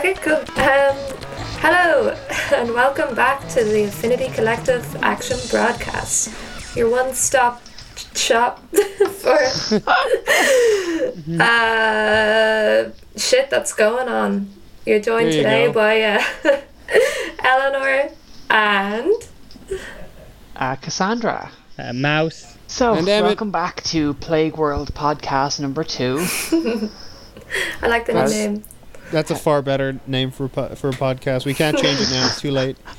Okay, cool. Um, hello, and welcome back to the Affinity Collective Action Broadcast, your one-stop shop for uh, shit that's going on. You're joined you today go. by uh, Eleanor and Uh, Cassandra. Uh, mouse. So, And Emmett. welcome back to Plague World podcast number two. I like the new name. That's a far better name for a po- for a podcast. We can't change it now. It's too late.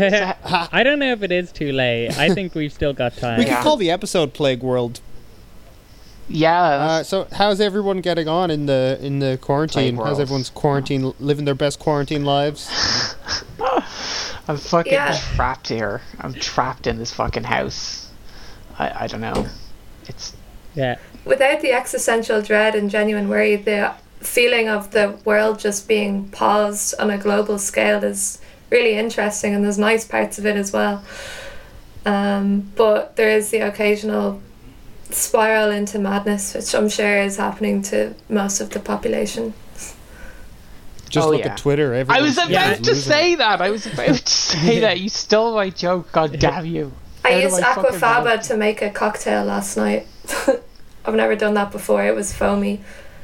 I don't know if it is too late. I think we've still got time. We Yeah. could call the episode "Plague World." Yeah, Uh, so, how's everyone getting on in the in the quarantine? How's everyone's quarantine living their best quarantine lives? I'm fucking Yeah. trapped here. I'm trapped in this fucking house. I, I don't know. It's Yeah. Without the existential dread and genuine worry, the feeling of the world just being paused on a global scale is really interesting, and there's nice parts of it as well. Um, but there is the occasional spiral into madness, which I'm sure is happening to most of the population. Just Oh, look yeah. at Twitter. I was about Yeah. to say that. I was about to say that. You stole my joke. God damn you. I How used I aquafaba to make a cocktail last night. I've never done that before. It was foamy.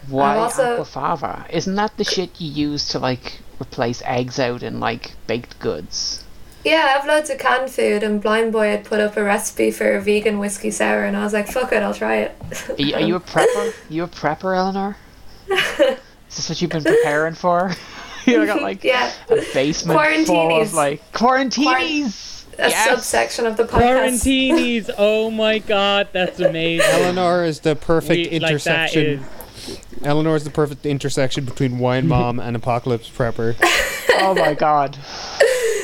Why also- aquafaba? Isn't that the shit you use to like replace eggs out in like baked goods? Yeah, I have loads of canned food, and Blindboy had put up a recipe for a vegan whiskey sour, and I was like, fuck it, I'll try it. Are you, are you a prepper? you a prepper, Eleanor? Is this what you've been preparing for? you got like yeah, a basement full Quarantinis. of like quarantinis. a yes. subsection of the podcast. Quarantinis. Oh my god, that's amazing. Eleanor is the perfect We- like that intersection. is. Eleanor is the perfect intersection between Wine Mom and Apocalypse Prepper. Oh my god.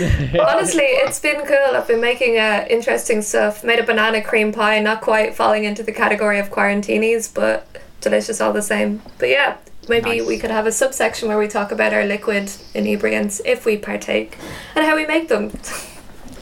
Honestly, it's been cool. I've been making uh, interesting stuff. Made a banana cream pie, not quite falling into the category of quarantinis, but delicious all the same. But yeah, maybe Nice. we could have a subsection where we talk about our liquid inebriants if we partake and how we make them.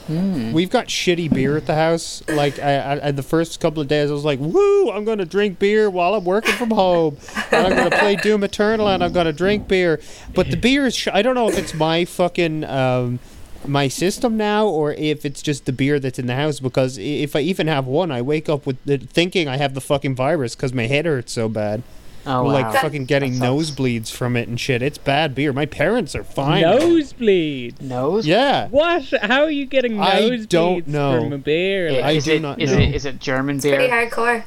We've got shitty beer at the house. Like, I, I, the first couple of days, I was like, "Woo! I'm gonna drink beer while I'm working from home, and I'm gonna play Doom Eternal, and I'm gonna drink beer." But the beer is, sh- I don't know if it's my fucking um, my system now, or if it's just the beer that's in the house. Because if I even have one, I wake up with the, thinking I have the fucking virus because my head hurts so bad. Oh I'm wow. like fucking getting nosebleeds from it and shit. It's bad beer. My parents are fine. Nosebleed. Nose? Yeah. What? How are you getting I nosebleeds don't know. from a beer? I Like, I is do it, not is know. it is it German beer? Pretty beer? hardcore.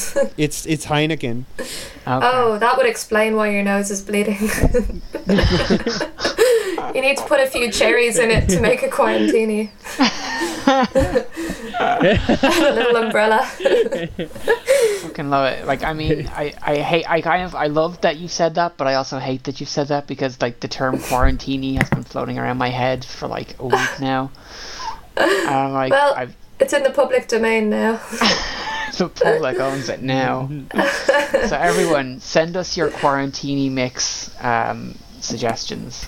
It's it's Heineken. Okay. Oh, that would explain why your nose is bleeding. you need to put a few cherries in it to make a quarantini. a little umbrella. I fucking love it. Like I mean, I I hate I kind of I love that you said that, but I also hate that you said that because like the term quarantini has been floating around my head for like a week now. And I'm like Well- I've It's in the public domain now. the public owns it now. so everyone, send us your quarantini mix um, suggestions.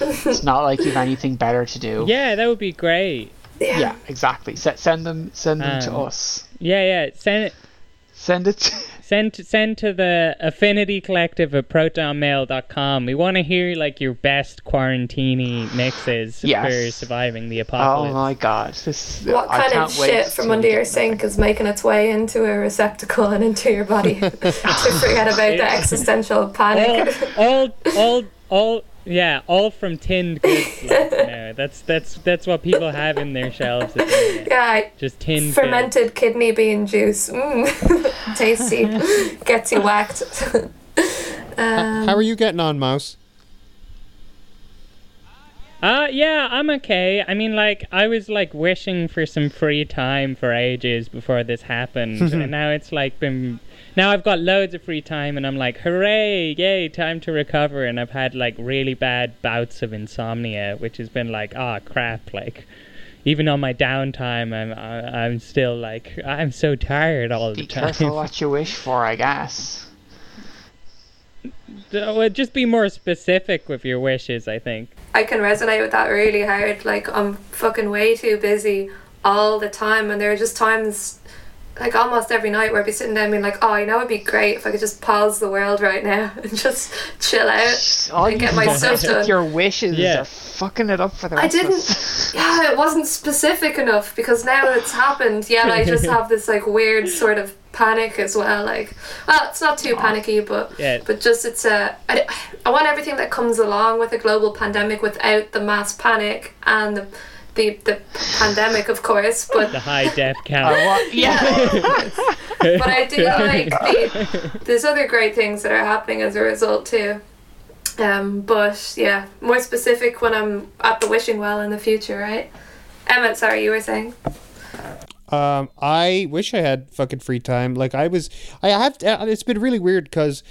It's not like you've anything better to do. yeah, that would be great. Yeah, exactly. Se- send them, send them to Um, us. Yeah, yeah. Send it. Send it. Send send to the Affinity Collective at protonmail.com. We want to hear like your best quarantini mixes Yes. for surviving the oh apocalypse oh my god, this. What I kind can't of shit from under your that. sink is making its way into a receptacle and into your body to forget about the existential panic? all, all, all, all, yeah, all from tinned goods. Like, you know, that's that's that's what people have in their shelves. At the yeah, Just tinned. fermented kidney bean juice. Mm. Tasty. Gets you whacked. um, How are you getting on, Mouse? Uh yeah, I'm okay. I mean like I was like wishing for some free time for ages before this happened. and now it's like been now I've got loads of free time and I'm like, hooray, yay, time to recover and I've had like really bad bouts of insomnia, which has been like, ah crap, like even on my downtime I'm I, I'm still like I'm so tired all Be the time. careful what you wish for, I guess. well, just be more specific with your wishes, I think. I can resonate with that really hard. Like I'm fucking way too busy all the time, and there are just times like almost every night where I'd be sitting down and being like, oh, you know, it'd be great if I could just pause the world right now and just chill out All and get my stuff done. Your wishes Yeah. are fucking it up for the I rest of didn't. us. Yeah, it wasn't specific enough because now it's happened. Yet I just have this like weird sort of panic as well. Like, well, it's not too panicky, but Yeah. but just it's a. I, I want everything that comes along with a global pandemic without the mass panic and the the, the pandemic, of course. But The high def I camera. want- yeah. but I do like the there's other great things that are happening as a result too. Um, but yeah, more specific when I'm at the wishing well in the future, right? Emmett, sorry, you were saying. Um, I wish I had fucking free time. Like I was, I have. To, it's been really weird because,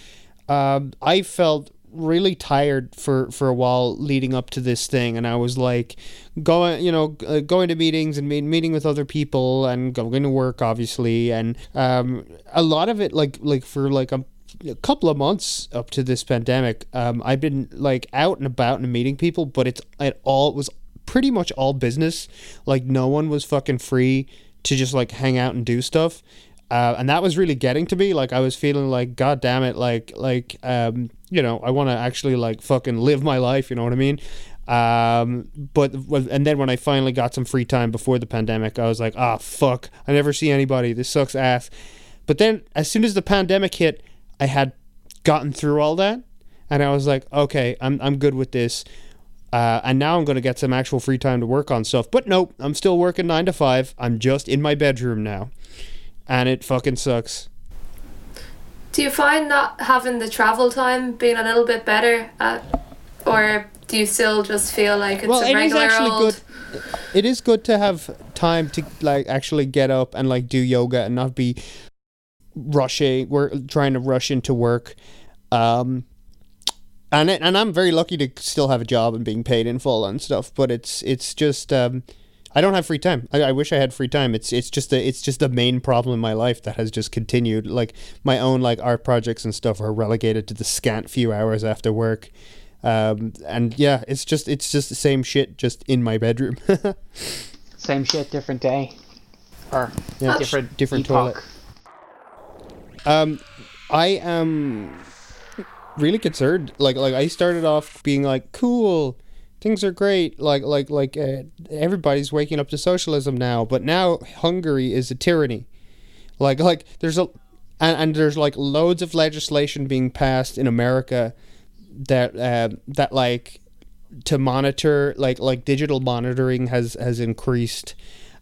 um, I felt really tired for for a while leading up to this thing, and I was like, going, you know, uh, going to meetings and meet, meeting with other people and going to work, obviously, and um, a lot of it, like like for like a a couple of months up to this pandemic, um, I've been like out and about and meeting people, but it's it all it was pretty much all business. Like no one was fucking free to just like hang out and do stuff. Uh, and that was really getting to me. Like I was feeling like, God damn it, like like um, you know, I want to actually like fucking live my life. You know what I mean? Um, but and then when I finally got some free time before the pandemic, I was like, ah, fuck, I never see anybody. This sucks ass. But then as soon as the pandemic hit, I had gotten through all that, and I was like, okay, I'm I'm good with this. Uh, and now I'm going to get some actual free time to work on stuff. But nope, I'm still working nine to five. I'm just in my bedroom now, and it fucking sucks. Do you find not having the travel time being a little bit better, at, or do you still just feel like it's well, a it is regular actually old? good. It is good to have time to like actually get up and like do yoga and not be rushing. We're trying to rush into work. Um, and it, and I'm very lucky to still have a job and being paid in full and stuff. But it's it's just um, I don't have free time. I, I wish I had free time. It's it's just a it's just a main problem in my life that has just continued. Like my own like art projects and stuff are relegated to the scant few hours after work. Um, and yeah, it's just it's just the same shit, just in my bedroom. Same shit, different day. Or Yeah, different different epoch. toilet. Um, I am really concerned. Like, like I started off being like, "Cool, things are great." Like, like, like uh, everybody's waking up to socialism now. But now Hungary is a tyranny. Like, like there's a, and, and there's like loads of legislation being passed in America that uh, that like to monitor like like digital monitoring has has increased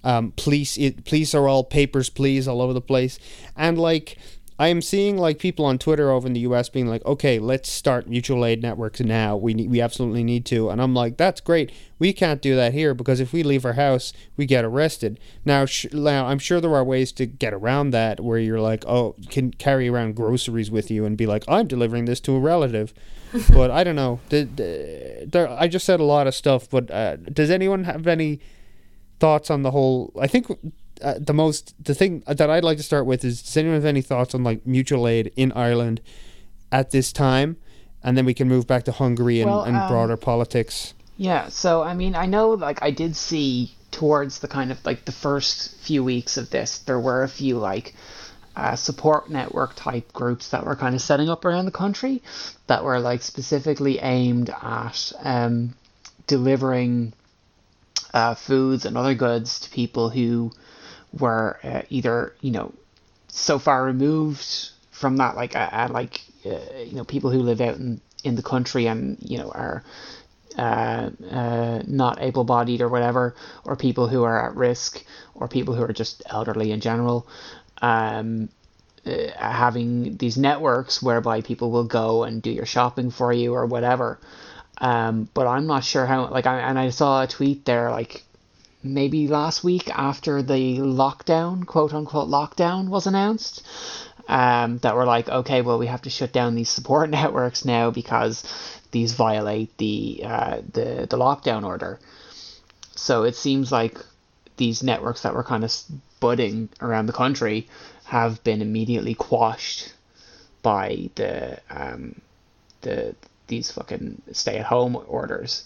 um police it, police are all papers please all over the place and like i am seeing like people on twitter over in the us being like okay let's start mutual aid networks now we need we absolutely need to and i'm like that's great we can't do that here because if we leave our house we get arrested now, sh- now i'm sure there are ways to get around that where you're like oh you can carry around groceries with you and be like i'm delivering this to a relative but I don't know. The, the, there, I just said a lot of stuff, but uh, does anyone have any thoughts on the whole? I think uh, the most the thing that I'd like to start with is: Does anyone have any thoughts on like mutual aid in Ireland at this time? And then we can move back to Hungary and, Well, and um, broader politics. Yeah, so I mean, I know like I did see towards the kind of like the first few weeks of this, there were a few like uh, support network type groups that were kind of setting up around the country that were like specifically aimed at um, delivering uh, foods and other goods to people who were uh, either you know so far removed from that like uh, uh, like uh, you know people who live out in in the country and you know are uh, uh, not able-bodied or whatever, or people who are at risk, or people who are just elderly in general, um, uh, having these networks whereby people will go and do your shopping for you or whatever. Um, but I'm not sure how. Like, I, and I saw a tweet there, like maybe last week after the lockdown, quote unquote lockdown, was announced. Um, that were like, okay, well, we have to shut down these support networks now because these violate the uh, the the lockdown order. So it seems like these networks that were kind of budding around the country have been immediately quashed by the um, the these fucking stay at home orders.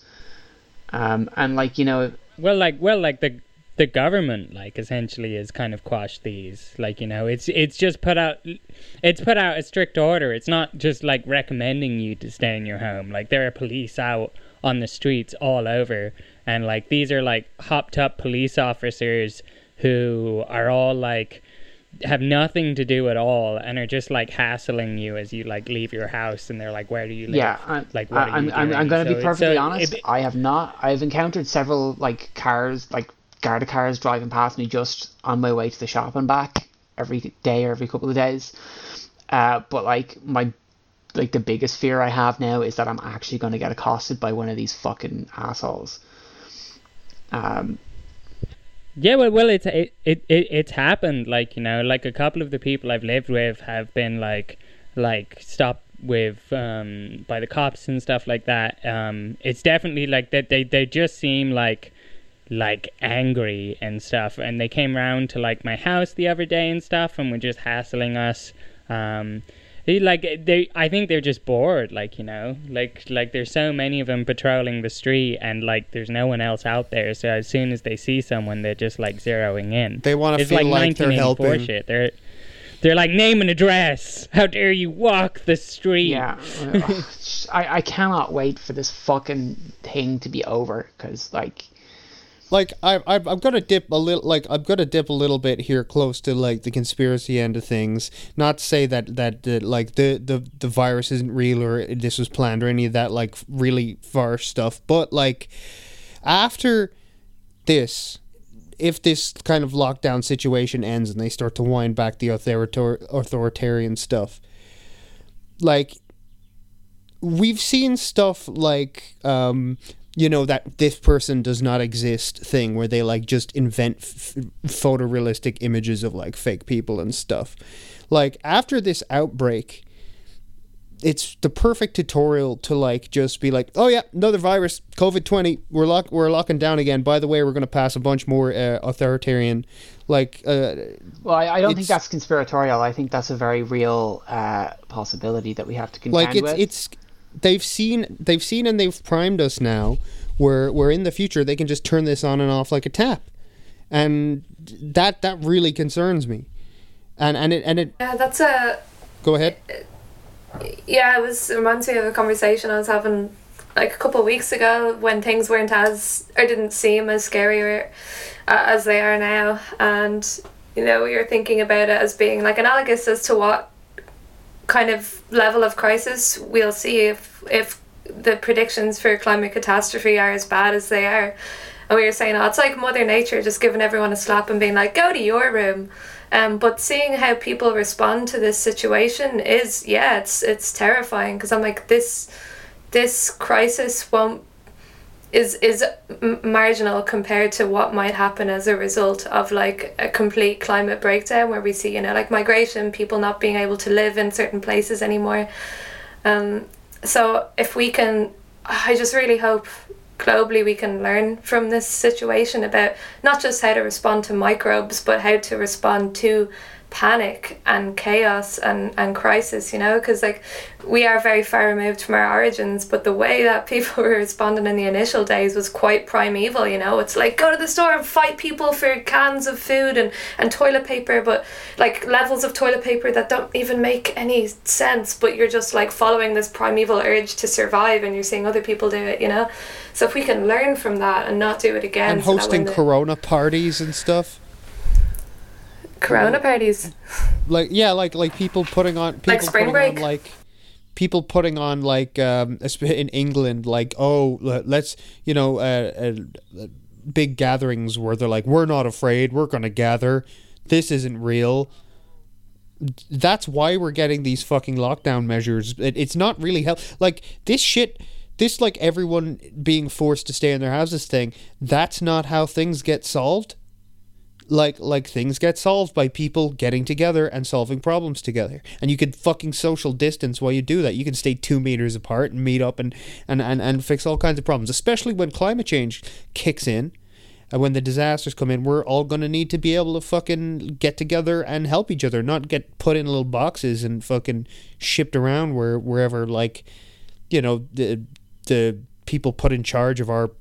Um, and like you know, Well, like well, like the the government like essentially has kind of quashed these like you know it's it's just put out it's put out a strict order. It's not just like recommending you to stay in your home. Like there are police out on the streets all over. And like these are like hopped up police officers who are all like have nothing to do at all and are just like hassling you as you like leave your house and they're like where do you live Yeah, I'm, like what I'm, you I'm, doing? I'm to So be perfectly so honest. it- I have not. I've encountered several like cars, like Garda cars driving past me just on my way to the shop and back every day or every couple of days. Uh, but like my like the biggest fear I have now is that I'm actually going to get accosted by one of these fucking assholes. Um, Yeah, well, well, it's it, it, it it's happened. Like you know, like a couple of the people I've lived with have been like like stopped with um by the cops and stuff like that. Um, it's definitely like that. They they just seem like like angry and stuff, and they came round to like my house the other day and stuff, and were just hassling us. Um, they, like they, I think they're just bored. Like you know, like like there's so many of them patrolling the street, and like there's no one else out there. So as soon as they see someone, they're just like zeroing in. They wanna It's feel like, like they're 1984 helping. Shit. They're they're like name and address. How dare you walk the street? yeah, I, I cannot wait for this fucking thing to be over because like like I, I I'm gonna dip a little like I'm gonna dip a little bit here close to like the conspiracy end of things. Not to say that that uh, like the, the the virus isn't real or this was planned or any of that like really far stuff, but like after this. If this kind of lockdown situation ends and they start to wind back the authoritar- authoritarian stuff, like we've seen stuff like um you know that this person does not exist thing where they like just invent f- photorealistic images of like fake people and stuff like after this outbreak it's the perfect tutorial to like just be like oh yeah another virus covid-20 we're lock we're locking down again by the way we're going to pass a bunch more uh, authoritarian like uh, Well, I, I don't think that's conspiratorial. I think that's a very real uh, possibility that we have to contend like it's with. it's they've seen they've seen and they've primed us now where where in the future they can just turn this on and off like a tap. And that that really concerns me. And and it and it Yeah, that's a go ahead. Yeah. It was it reminds me of a conversation I was having like a couple of weeks ago when things weren't as or didn't seem as scary or, uh, as they are now, and you know we were thinking about it as being like analogous as to what kind of level of crisis we'll see if if the predictions for climate catastrophe are as bad as they are. And we were saying, oh, it's like Mother Nature just giving everyone a slap and being like, go to your room. Um, but seeing how people respond to this situation is, yeah, it's it's terrifying because I'm like, this this crisis won't is is marginal compared to what might happen as a result of like a complete climate breakdown where we see you know like migration people not being able to live in certain places anymore. Um so if we can i just really hope globally we can learn from this situation about not just how to respond to microbes but how to respond to panic and chaos and, and crisis you know because like we are very far removed from our origins but the way that people were responding in the initial days was quite primeval you know? It's like go to the store and fight people for cans of food and, and toilet paper but like levels of toilet paper that don't even make any sense but you're just like following this primeval urge to survive and you're seeing other people do it you know? So if we can learn from that and not do it again and hosting the corona parties and stuff corona parties. Like yeah like like people putting on people spring putting on break? like people putting on like um in England like oh let's you know uh, uh, big gatherings where they're like we're not afraid we're going to gather this isn't real. That's why we're getting these fucking lockdown measures. It, it's not really help like this shit this like everyone being forced to stay in their houses thing that's not how things get solved like like things get solved by people getting together and solving problems together. And you can fucking social distance while you do that. You can stay two meters apart and meet up and and and, and fix all kinds of problems especially when climate change kicks in. And when the disasters come in we're all going to need to be able to fucking get together and help each other not get put in little boxes and fucking shipped around where wherever like you know the the people put in charge of our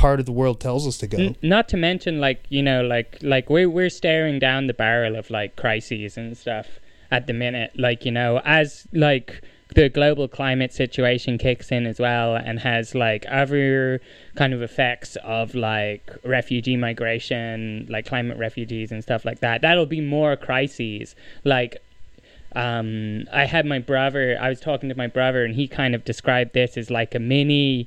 part of the world tells us to go. N- not to mention, like you know, like like we're we're staring down the barrel of like crises and stuff at the minute. Like you know, as like the global climate situation kicks in as well and has like other kind of effects of like refugee migration, like climate refugees and stuff like that. That'll be more crises. Like um, I had my brother, I was talking to my brother, and he kind of described this as like a mini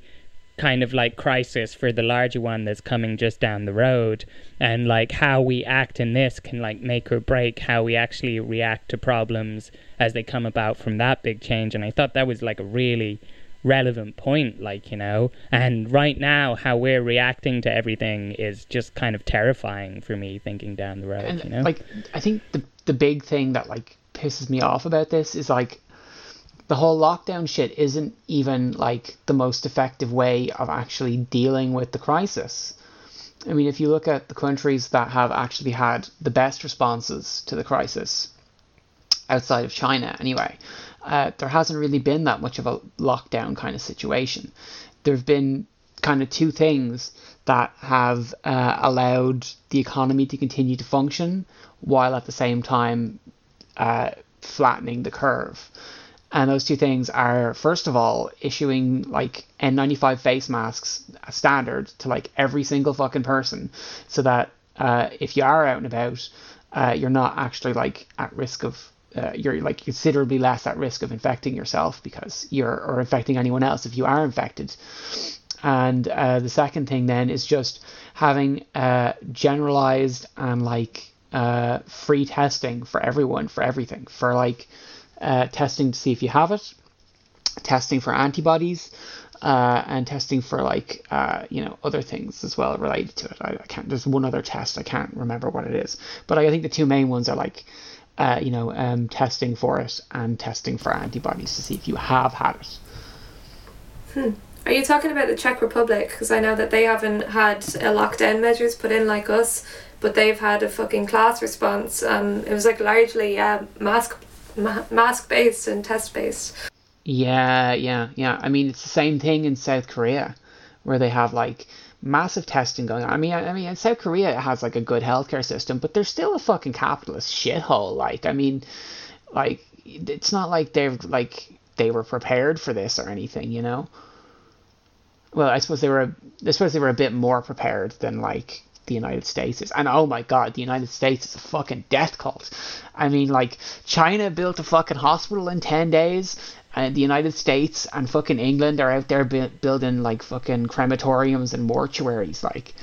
kind of like crisis for the larger one that's coming just down the road. And like how we act in this can like make or break how we actually react to problems as they come about from that big change. And i thought that was like a really relevant point like you know? And right now how we're reacting to everything is just kind of terrifying for me thinking down the road and you know? like i think the the big thing that like pisses me off about this is like the whole lockdown shit isn't even like the most effective way of actually dealing with the crisis. I mean, if you look at the countries that have actually had the best responses to the crisis, outside of China anyway, uh, there hasn't really been that much of a lockdown kind of situation. There have been kind of two things that have uh, allowed the economy to continue to function while at the same time uh, flattening the curve. And those two things are, first of all, issuing like N95 face masks standard to like every single fucking person, so that uh, if you are out and about, uh, you're not actually like at risk of, uh, you're like considerably less at risk of infecting yourself because you're or infecting anyone else if you are infected. And uh, the second thing then is just having uh, generalized and like uh, free testing for everyone for everything for like uh, testing to see if you have it, testing for antibodies, uh, and testing for like uh, you know other things as well related to it. I, I, can't. There's one other test I can't remember what it is, but I think the two main ones are like uh, you know um, testing for it and testing for antibodies to see if you have had it. Hmm. Are you talking about the Czech Republic? Because I know that they haven't had a lockdown measures put in like us, but they've had a fucking class response. Um, it was like largely uh, mask ma- mask based and test based. Yeah, yeah, yeah. I mean, it's the same thing in South Korea, where they have like massive testing going on. I mean, I, I mean, South Korea has like a good healthcare system, but they're still a fucking capitalist shithole. Like, I mean, like it's not like they're like they were prepared for this or anything, you know. Well, I suppose they were. I suppose they were a bit more prepared than like the United States is. And oh my god, the United States is a fucking death cult. I mean, like, China built a fucking hospital in 10 days, and the United States and fucking England are out there bu- building like fucking crematoriums and mortuaries. Like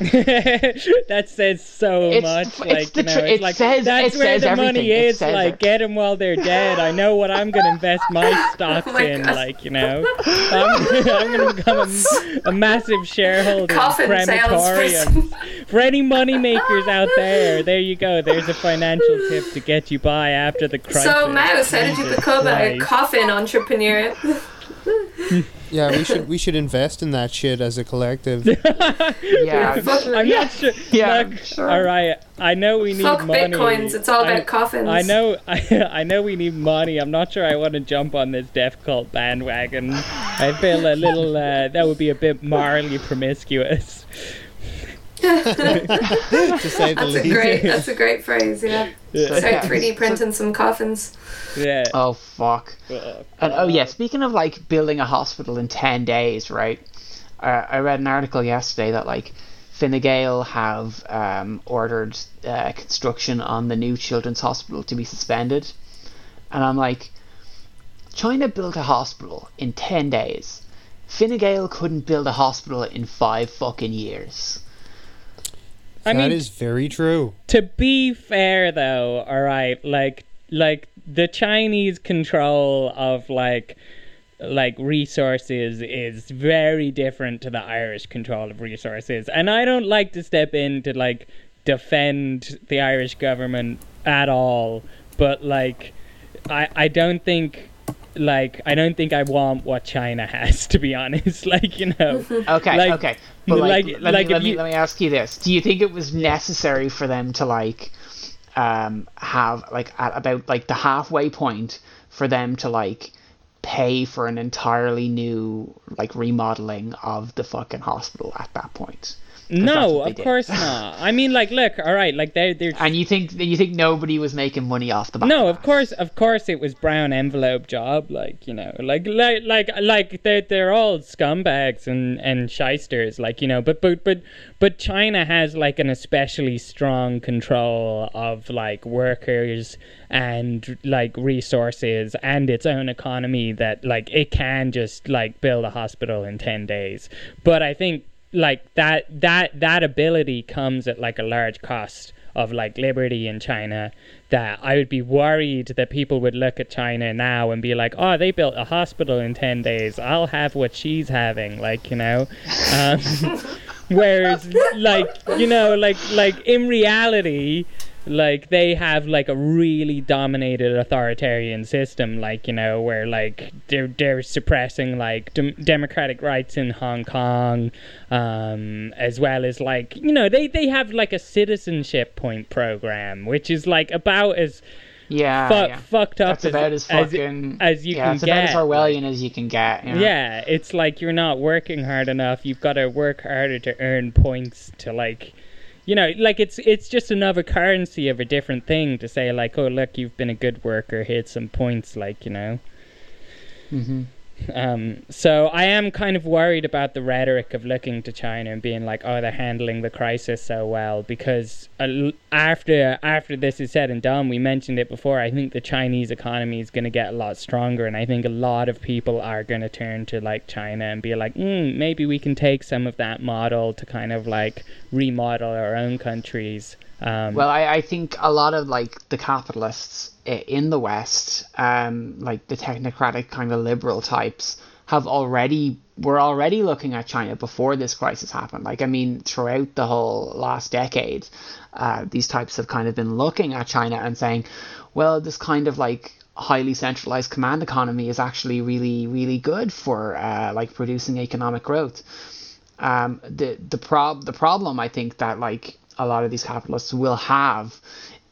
that says so It's- much. it's like the you know, it's it like says- that's it where says the everything. money is. Like it. get them while they're dead. I know what I'm gonna invest my stocks Oh my in. God. Like you know, I'm, I'm gonna become a, a massive shareholder in Coffin crematoriums. Salesperson. For any money makers out there, there you go. There's a financial tip to get you by after the crisis. So, Mouse, how did you Jesus become a Christ. coffin entrepreneur? Yeah, we should we should invest in that shit as a collective. yeah, I'm yeah. not sure. Yeah, Look, sure. all right. I know we need Fuck money. bitcoins. It's all I- about coffins. I know, I, I know we need money. I'm not sure I want to jump on this deaf cult bandwagon. I feel a little, uh, that would be a bit morally promiscuous. to say the That's a great. That's a great phrase. Yeah. Start Yeah. 3D printing some coffins. Yeah. Oh fuck. Uh, And oh yeah, speaking of like building a hospital in ten days, right? Uh, I read an article yesterday that like Fine Gael have um, ordered uh, construction on the new children's hospital to be suspended, and I'm like, China built a hospital in ten days. Fine Gael couldn't build a hospital in five fucking years. I That mean, is very true. to be fair though, all right, like, like the Chinese control of like, like resources is very different to the Irish control of resources, and I don't like to step in to like defend the Irish government at all, but like, I I don't think. Like I don't think I want what China has to be honest. Like you know, Okay, Like- okay. But like, like- let, like me, if let, me, let me ask you this: Do you think it was necessary for them to like um, have like at about like the halfway point for them to like pay for an entirely new like remodeling of the fucking hospital at that point. No, of course not. I mean, like, look, all right, like they're they're. And you think you think nobody was making money off the back? No, of, of course, of course, it was brown envelope job. Like you know, like like like like they're they're all scumbags and and shysters. Like you know, but but but but China has like an especially strong control of like workers and like resources and its own economy that like it can just like build a hospital in 10 days but i think like that that that ability comes at like a large cost of like liberty in China that I would be worried that people would look at China now and be like, oh, they built a hospital in 10 days. I'll have what she's having. Like, you know, um, whereas like, you know, like, like in reality, like they have like a really dominated authoritarian system like you know where like they're they're suppressing like dem- democratic rights in Hong Kong um as well as like you know they they have like a citizenship point program which is like about as yeah, fu- yeah. fucked up That's about as fucking as, you yeah, can it's get about as Orwellian as you can get. You know? yeah it's like you're not working hard enough you've got to work harder to earn points to like you know like it's it's just another currency of a different thing to say like oh look you've been a good worker here's some points like you know. Hmm um, so I am kind of worried about the rhetoric of looking to China and being like, "Oh, they're handling the crisis so well." Because after after this is said and done, we mentioned it before. I think the Chinese economy is going to get a lot stronger, and I think a lot of people are going to turn to like China and be like, mm, "Maybe we can take some of that model to kind of like remodel our own countries." Um, Well, I, I think a lot of like the capitalists in the West, um, like the technocratic kind of liberal types, have already were already looking at China before this crisis happened. Like, I mean, throughout the whole last decade, uh, these types have kind of been looking at China and saying, well, this kind of like highly centralized command economy is actually really, really good for uh, like producing economic growth. Um, the the prob the problem I think that like a lot of these capitalists will have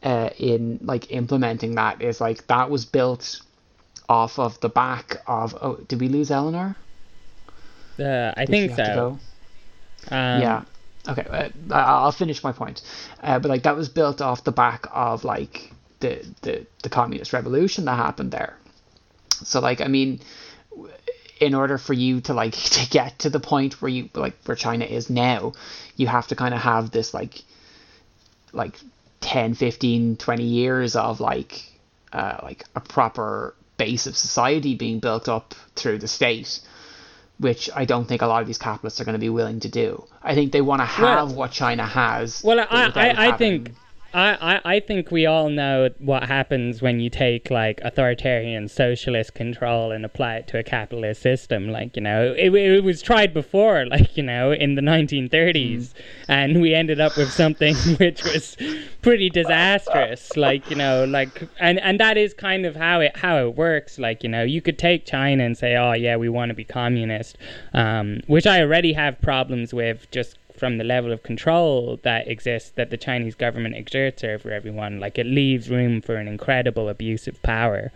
uh, in like implementing that is like that was built off of the back of oh did we lose Eleanor? uh, I Did think so. Um, yeah. Okay, uh, I'll finish my point. Uh, but like that was built off the back of like the the the communist revolution that happened there. So like I mean, in order for you to like to get to the point where you like where China is now, you have to kind of have this like like 10, 15, 20 years of like uh, like a proper base of society being built up through the state which I don't think a lot of these capitalists are going to be willing to do. I think they want to have Well- what China has. Well, I, I, I think I, I, I think we all know what happens when you take like authoritarian socialist control and apply it to a capitalist system. Like you know, it, it was tried before, like you know, in the 1930s, and we ended up with something which was pretty disastrous. Like you know, like and and that is kind of how it how it works. Like you know, you could take China and say, oh yeah, we want to be communist, um, which I already have problems with just from the level of control that exists that the Chinese government exerts over everyone. Like it leaves room for an incredible abuse of power.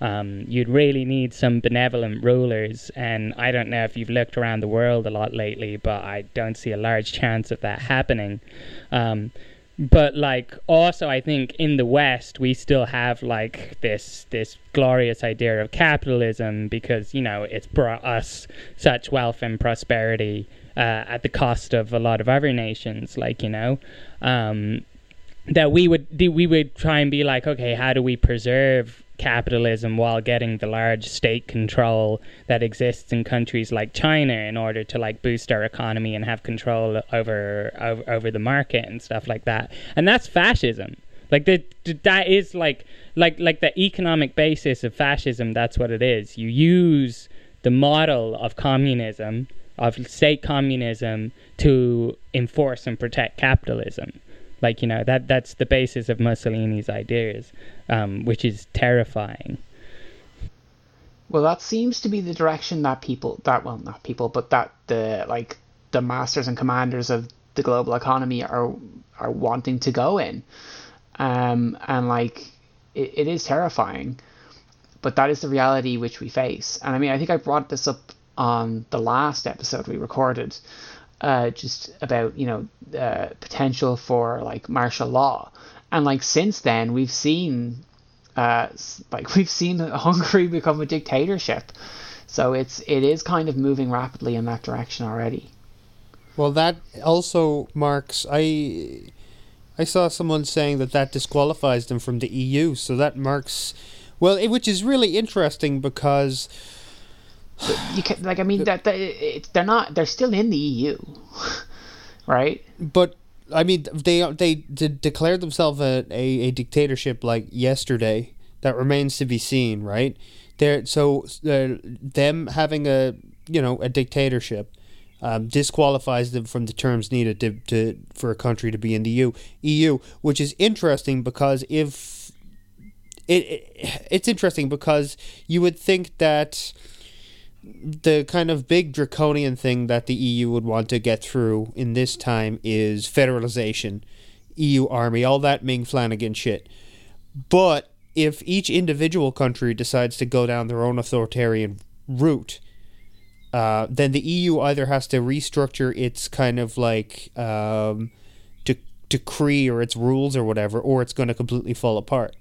Um, you'd really need some benevolent rulers, and I don't know if you've looked around the world a lot lately, but I don't see a large chance of that happening. Um, but like also I think in the West we still have like this this glorious idea of capitalism because you know it's brought us such wealth and prosperity at the cost of a lot of other nations like you know um, that we would we would try and be like okay how do we preserve capitalism while getting the large state control that exists in countries like China in order to like boost our economy and have control over over, over the market and stuff like that? And that's fascism. Like that that is like like like the economic basis of fascism that's what it is. You use the model of communism of state communism to enforce and protect capitalism like you know that that's the basis of Mussolini's ideas, um, which is terrifying. Well, that seems to be the direction that people that well not people but that the like the masters and commanders of the global economy are are wanting to go in, um, and like it, it is terrifying. but that is the reality which we face. And I mean, I think I brought this up on the last episode we recorded, uh, just about you know uh, potential for like martial law, and like since then we've seen, uh, like we've seen Hungary become a dictatorship, so it's it is kind of moving rapidly in that direction already. Well, that also marks I. I saw someone saying that that disqualifies them from the EU, so that marks, well, it, which is really interesting because you can like I mean that, that it, they're not they're still in the EU, right? But I mean they they de- declared themselves a, a, a dictatorship like yesterday. That remains to be seen, right? There, so uh, them having a you know a dictatorship um, disqualifies them from the terms needed to, to for a country to be in the EU, EU, which is interesting because if it, it it's interesting because you would think that the kind of big draconian thing that the EU would want to get through in this time is federalization, EU army, all that Ming Flanagan shit. But if each individual country decides to go down their own authoritarian route, uh, then the EU either has to restructure its kind of like um, de- decree or its rules or whatever, or it's going to completely fall apart.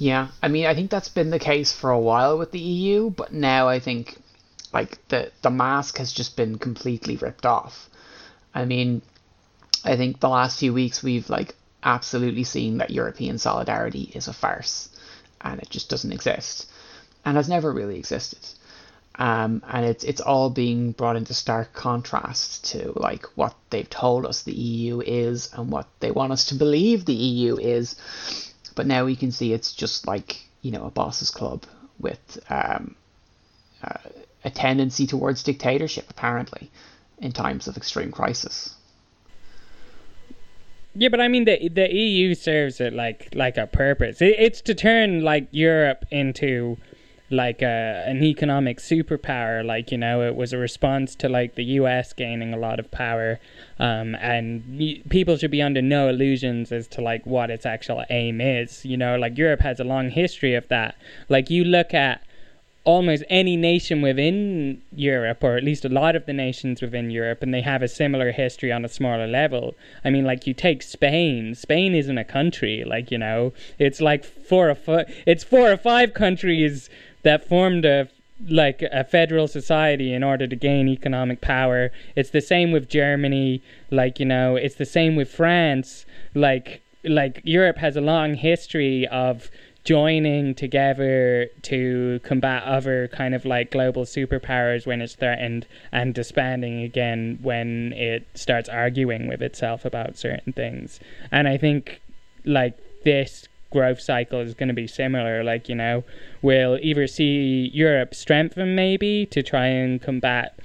Yeah, I mean, I think that's been the case for a while with the EU, but now I think like the the mask has just been completely ripped off. I mean, I think the last few weeks we've like absolutely seen that European solidarity is a farce, and it just doesn't exist, and has never really existed. Um, and it's it's all being brought into stark contrast to like what they've told us the EU is and what they want us to believe the EU is but now we can see it's just like you know a boss's club with um, uh, a tendency towards dictatorship apparently in times of extreme crisis yeah, but I mean the the EU serves it like like a purpose. It, it's to turn like Europe into like a, an economic superpower. Like you know, it was a response to like the U.S. gaining a lot of power, um, and y- people should be under no illusions as to like what its actual aim is. You know, like Europe has a long history of that. Like you look at almost any nation within Europe, or at least a lot of the nations within Europe, and they have a similar history on a smaller level. I mean, like you take Spain. Spain isn't a country. Like you know, it's like four or five. It's four or five countries that formed a like a federal society in order to gain economic power. It's the same with Germany, like you know, it's the same with France. Like like Europe has a long history of joining together to combat other kind of like global superpowers when it's threatened and disbanding again when it starts arguing with itself about certain things. And I think like this growth cycle is going to be similar. Like, you know, we'll either see Europe strengthen maybe to try and combat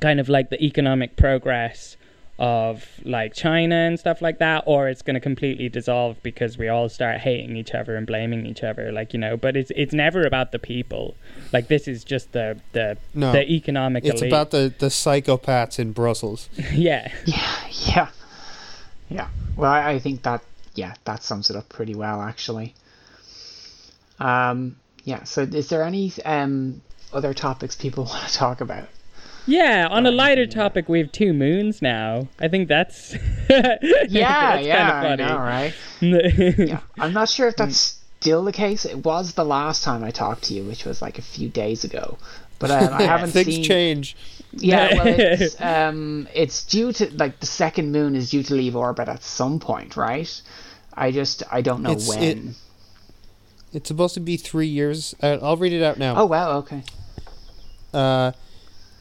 kind of like the economic progress of like China and stuff like that, or it's going to completely dissolve because we all start hating each other and blaming each other, like you know. But it's it's never about the people. Like this is just the the No, the economic. It's elite. about the, the psychopaths in Brussels. yeah. yeah yeah yeah well I, I think that yeah that sums it up pretty well actually. Um yeah so is there any um other topics people want to talk about? Yeah, on a lighter topic, we have two moons now. I think that's yeah that's yeah kind of know right? Funny. yeah i'm not sure if that's still the case. It was the last time i talked to you which was like a few days ago. But um, i haven't Things seen change. yeah well it's um it's due to like the second moon is due to leave orbit at some point right i just i don't know It's- when it- It's supposed to be three years. Uh, I'll read it out now. oh wow okay Uh,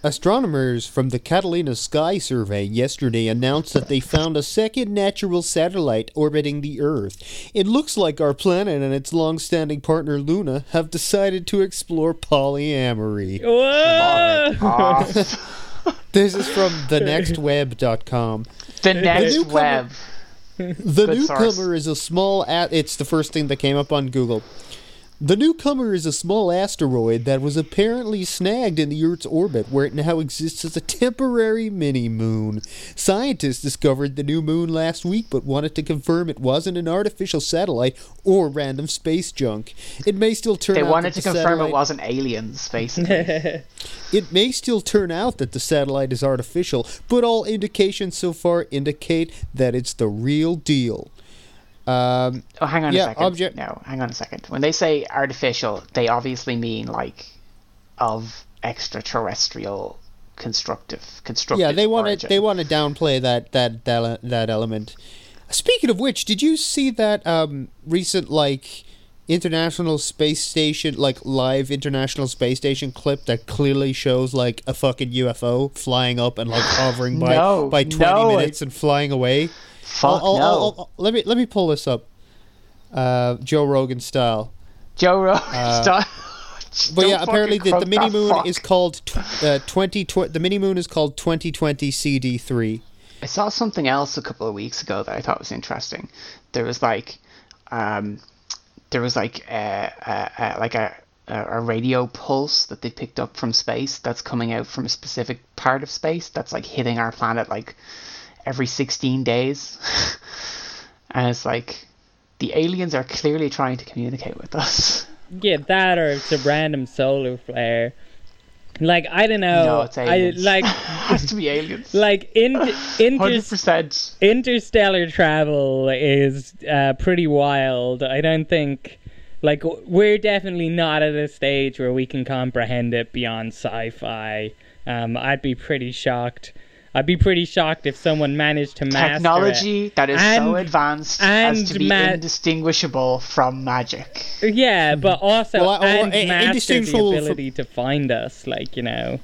astronomers from the Catalina Sky Survey yesterday announced that they found a second natural satellite orbiting the Earth. It looks like our planet and its long standing partner Luna have decided to explore polyamory. Whoa! This is from thenextweb.com. the next newcomer- web The Good newcomer source. is a small at it's the first thing that came up on Google. The newcomer is a small asteroid that was apparently snagged in the Earth's orbit, where it now exists as a temporary mini moon. Scientists discovered the new moon last week, but wanted to confirm it wasn't an artificial satellite or random space junk. It may still turn They out wanted to the confirm satellite- it wasn't aliens, basically. It may still turn out that the satellite is artificial, but all indications so far indicate that it's the real deal. Um, oh, hang on Yeah, a second. object- No, hang on a second. When they say artificial, they obviously mean like of extraterrestrial constructive constructive. yeah, they want to they want to downplay that that that that element. Speaking of which, did you see that um, recent like international space station like live international space station clip that clearly shows like a fucking UFO flying up and like hovering by No, by twenty no, I- minutes and flying away? Fuck I'll- no. I'll- I'll- let me let me pull this up, uh, Joe Rogan style. Joe Rogan. style. But yeah, apparently the, the mini moon fuck. is called tw- uh, twenty. Tw- the mini moon is called twenty twenty CD three. I saw something else a couple of weeks ago that I thought was interesting. There was like, um, there was like a, a, a like a a radio pulse that they picked up from space that's coming out from a specific part of space that's like hitting our planet like every 16 days. and it's like the aliens are clearly trying to communicate with us. Yeah, that or it's a random solar flare. Like I don't know. no, it's I aliens. like has to be aliens. like in inter- 100%. interstellar travel is uh, pretty wild. I don't think like we're definitely not at a stage where we can comprehend it beyond sci-fi. Um, I'd be pretty shocked. I'd be pretty shocked if someone managed to master it. technology that is so advanced and as to be ma- indistinguishable from magic. Yeah, but also Well, I- and I- I- master the indistinguishable from- ability to find us, like you know,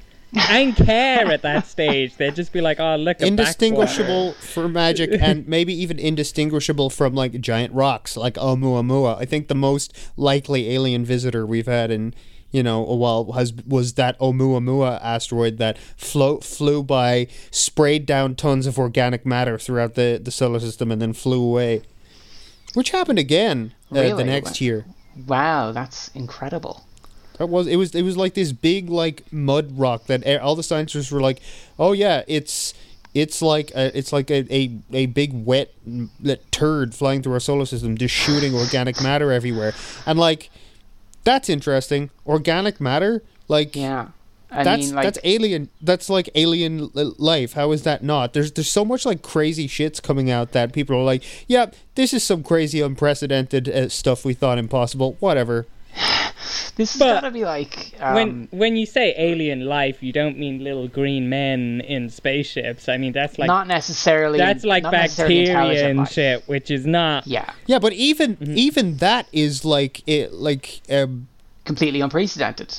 and care at that stage. They'd just be like, "Oh, look, a indistinguishable from magic and maybe even indistinguishable from like giant rocks like Oumuamua. I think the most likely alien visitor we've had in you know a while has was that Oumuamua asteroid that float flew by, sprayed down tons of organic matter throughout the the solar system and then flew away. Which happened again uh, the next year. Wow, that's incredible. That was it was it was like this big like mud rock that all the scientists were like, oh yeah, it's it's like a, it's like a, a, a big wet turd flying through our solar system, just shooting organic matter everywhere, and like that's interesting. Organic matter, like Yeah. I that's mean, like, that's alien. That's like alien life. How is that not? There's there's so much like crazy shits coming out that people are like, yeah, this is some crazy unprecedented uh, stuff we thought impossible. Whatever. this has but got to be like. Um, when when you say alien life, you don't mean little green men in spaceships. I mean that's like not necessarily. that's like bacteria intelligent and life. shit, which is not. Yeah, Yeah, but even Mm-hmm. even that is like it like um completely unprecedented.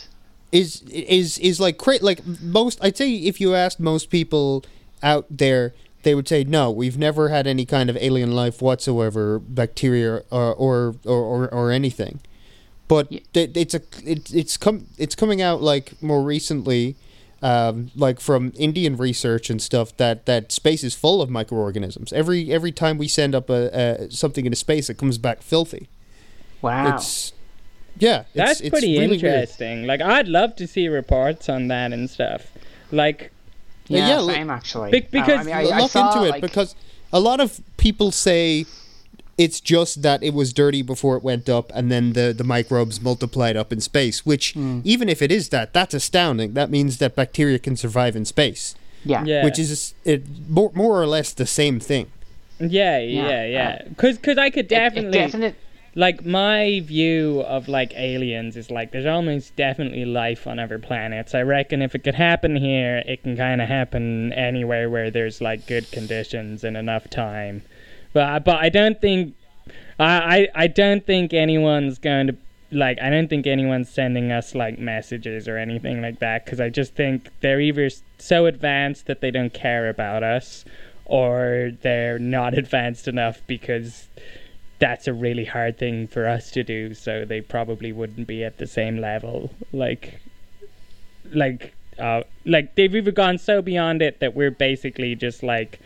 is is is like cra- like most I'd say if you asked most people out there they would say no we've never had any kind of alien life whatsoever bacteria or or or, or, or anything but Yeah. it, it's a it, it's come it's coming out like more recently um, like from Indian research and stuff that that space is full of microorganisms every every time we send up a, a something into space it comes back filthy Wow. it's yeah it's, That's it's pretty really weird. interesting. Like I'd love to see reports on that and stuff. Like yeah, yeah, look- same actually. Be- Uh, because- I mean, I, I look saw, into it like, because a lot of people say it's just that it was dirty before it went up and then the, the microbes multiplied up in space which Hmm. even if it is that that's astounding that means that bacteria can survive in space yeah, yeah, which is it, more, more or less the same thing yeah, Yeah, yeah, yeah. Because cause I could It- it definitely definite- like my view of like aliens is like there's almost definitely life on other planets. I reckon if it could happen here, it can kind of happen anywhere where there's like good conditions and enough time. But but I don't think I I, I don't think anyone's going to like I don't think anyone's sending us like messages or anything like that because I just think they're either so advanced that they don't care about us or they're not advanced enough because that's a really hard thing for us to do so they probably wouldn't be at the same level. Like like uh like they've even gone so beyond it that we're basically just like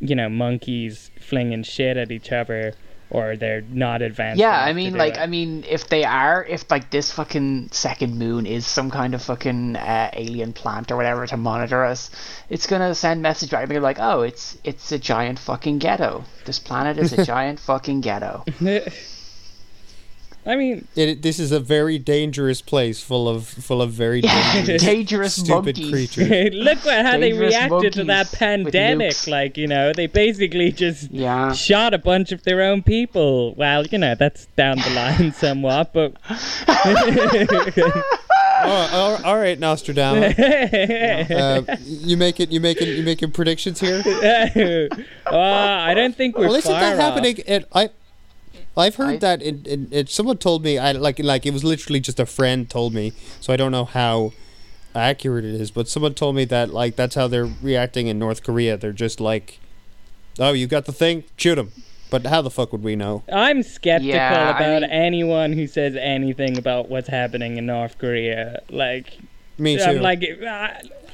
you know monkeys flinging shit at each other or they're not advanced. Yeah, I mean, like, it. I mean, if they are, if like this fucking second moon is some kind of fucking uh, alien plant or whatever to monitor us, it's gonna send message back. They're like, oh, it's it's a giant fucking ghetto. This planet is a giant fucking ghetto. I mean, It, this is a very dangerous place, full of full of very Yeah, dangerous, dangerous stupid monkeys. creatures. look what, how they reacted to that pandemic. Like, you know, they basically just Yeah. shot a bunch of their own people. Well, you know, that's down the line somewhat, but oh, all- all right, Nostradamus. Uh, you making you making you making predictions here? uh, I don't think we're Well, isn't far that off. happening? It, I, I've heard I- that. It, it, it, someone told me. I like like it was literally just a friend told me. So I don't know how accurate it is, but someone told me that like that's how they're reacting in North Korea. They're just like, "Oh, you got the thing? Shoot him." But how the fuck would we know? I'm skeptical Yeah, I about mean- anyone who says anything about what's happening in North Korea. Like, Me too. I'm like,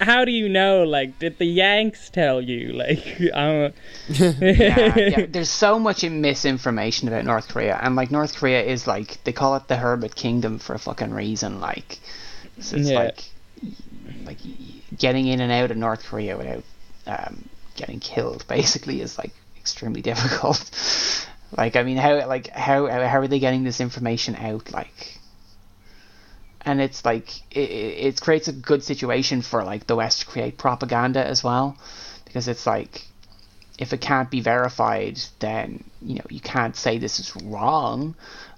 how do you know? Like, did the Yanks tell you? Like, I'm. yeah, yeah. There's so much misinformation about North Korea, and like North Korea is like they call it the Hermit Kingdom for a fucking reason. Like, so it's Yeah. like like getting in and out of North Korea without um, getting killed basically is like extremely difficult. like, I mean, how like how how are they getting this information out? Like, and it's like it, it creates a good situation for like the West to create propaganda as well, because it's like if it can't be verified, then you know you can't say this is wrong.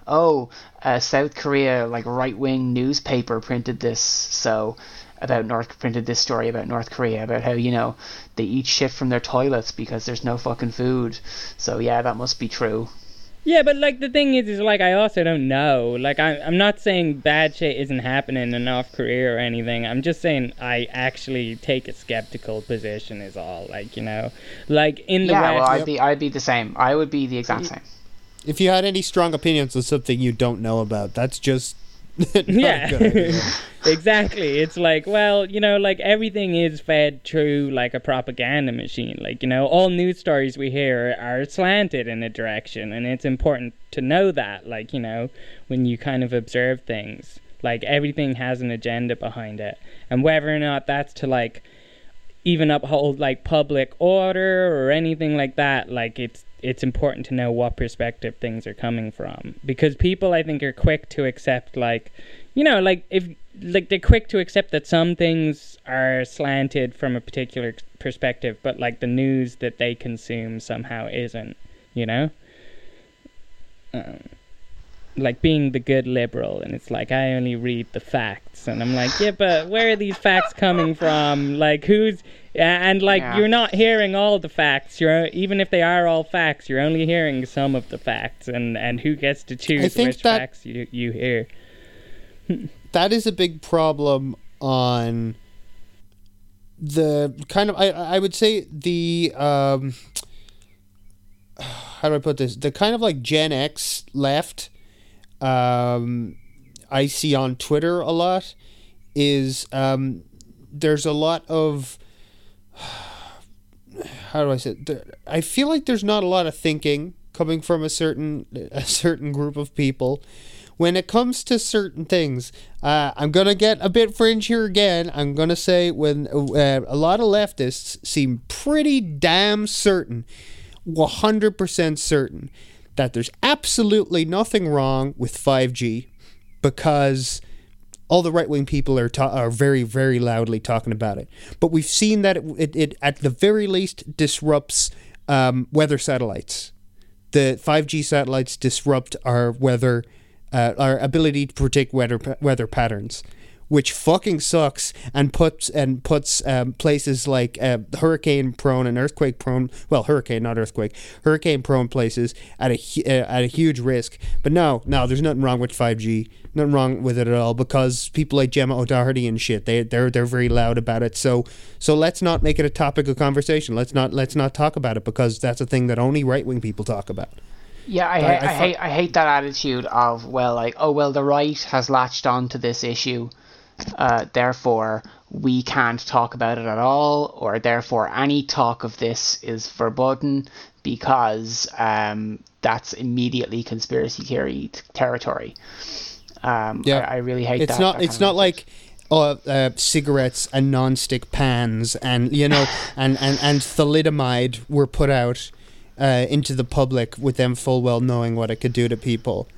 Oh, uh, South Korea like right wing newspaper printed this so about North printed this story about North Korea about how you know they eat shit from their toilets because there's no fucking food. So yeah, that must be true. Yeah, but like the thing is, is like I also don't know. Like I, I'm not saying bad shit isn't happening in North Korea or anything. I'm just saying I actually take a skeptical position. Is all. Like you know, like in the yeah, well, I'd be I'd be the same. I would be the exact same. if you had any strong opinions on something you don't know about, that's just not a yeah. Exactly. It's like well you know like everything is fed through like a propaganda machine. Like you know all news stories we hear are slanted in a direction and it's important to know that like you know when you kind of observe things. Like everything has an agenda behind it. And whether or not that's to like even uphold like public order or anything like that like it's it's important to know what perspective things are coming from. Because people i think are quick to accept like you know like if like they're quick to accept that some things are slanted from a particular perspective but like the news that they consume somehow isn't you know? Um, like being the good liberal and it's like i only read the facts. And i'm like yeah but where are these facts coming from? Like who's and like Yeah. you're not hearing all the facts. You're even if they are all facts you're only hearing some of the facts. And and who gets to choose which that- facts you you hear. That is a big problem on the kind of I I would say the um how do I put this? The kind of like Gen X left um I see on Twitter a lot is um there's a lot of how do I say it? I feel like there's not a lot of thinking coming from a certain a certain group of people when it comes to certain things, uh, I'm gonna get a bit fringe here again. I'm gonna say when uh, a lot of leftists seem pretty damn certain, 100% certain, that there's absolutely nothing wrong with 5G, because all the right wing people are ta- are very very loudly talking about it. But we've seen that it, it, it at the very least disrupts um, weather satellites. The 5G satellites disrupt our weather, uh, our ability to predict weather weather patterns, which fucking sucks and puts and puts um, places like uh, hurricane prone and earthquake prone. Well, hurricane not earthquake, hurricane prone places at a uh, at a huge risk. But no, no, there's nothing wrong with 5G. Nothing wrong with it at all because people like Gemma O'Doherty and shit, they they're they're very loud about it. So so let's not make it a topic of conversation. Let's not let's not talk about it because that's a thing that only right wing people talk about. Yeah, I, I- I I, hate I hate that attitude of well, like oh well, the right has latched on to this issue, Uh, therefore, we can't talk about it at all, or therefore any talk of this is verboten because um, that's immediately conspiracy theory t- territory. Um, Yeah. I, I really hate it's that. not that it's not like uh, uh, cigarettes and non-stick pans and you know and, and, and thalidomide were put out uh, into the public with them full well knowing what it could do to people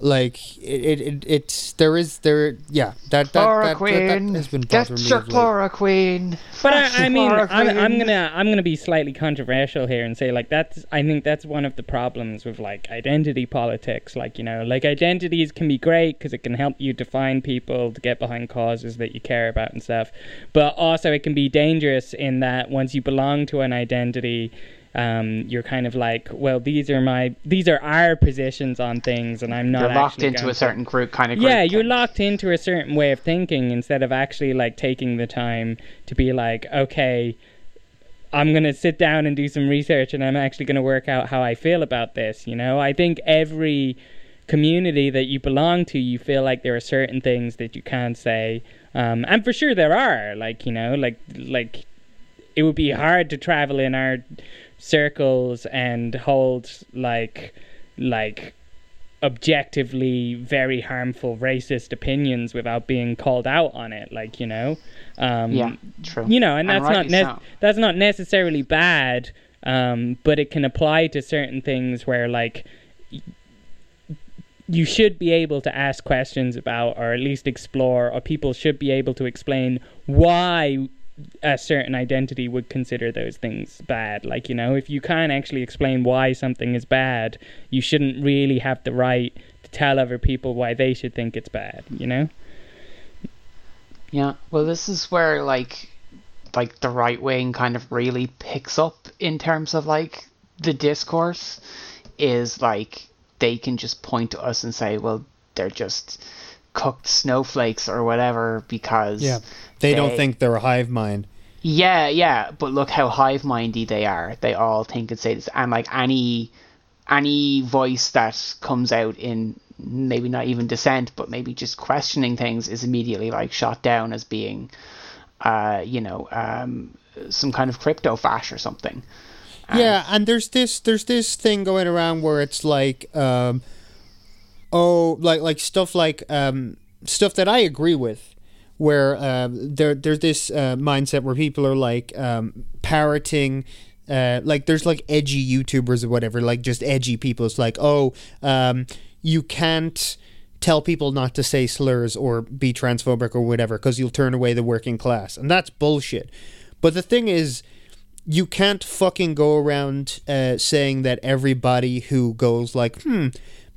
like it, it, it it's there is there yeah that that, that, that, that has been Get bothering me your of late. chloroquine. But I, I mean, I'm, I'm gonna I'm gonna be slightly controversial here and say like that's I think that's one of the problems with like identity politics. Like you know, like identities can be great because it can help you define people to get behind causes that you care about and stuff. But also it can be dangerous in that once you belong to an identity. Um, you're kind of like, well, these are my, these are our positions on things, and I'm not. You're locked into a certain group kind of group. yeah, you're locked into a certain way of thinking instead of actually like taking the time to be like, okay, I'm gonna sit down and do some research, and I'm actually gonna work out how I feel about this. You know, I think every community that you belong to, you feel like there are certain things that you can't say, um, and for sure there are. Like you know, like like it would be hard to travel in our circles and hold like like objectively very harmful racist opinions without being called out on it like you know um Yeah, true. you know and And that's not ne- so. that's not necessarily bad um but it can apply to certain things where like y- you should be able to ask questions about or at least explore or people should be able to explain why a certain identity would consider those things bad. Like you know if you can't actually explain why something is bad you shouldn't really have the right to tell other people why they should think it's bad you know? Yeah, well, this is where like, like the right wing kind of really picks up in terms of like the discourse, is like they can just point to us and say, well, they're just cooked snowflakes or whatever because yeah they don't think they're a hive mind yeah, yeah, but look how hive mindy they are. They all think and say this, and like any any voice that comes out in maybe not even dissent, but maybe just questioning things is immediately like shot down as being, uh, you know, um, some kind of crypto fash or something. yeah and there's this there's this thing going around where it's like um oh like like stuff like um stuff that i agree with where um there there's this uh, mindset where people are like um parroting uh, like there's like edgy YouTubers or whatever, like just edgy people. It's like, oh, um, you can't tell people not to say slurs or be transphobic or whatever because you'll turn away the working class, and that's bullshit. But the thing is, you can't fucking go around uh, saying that everybody who goes like, hmm,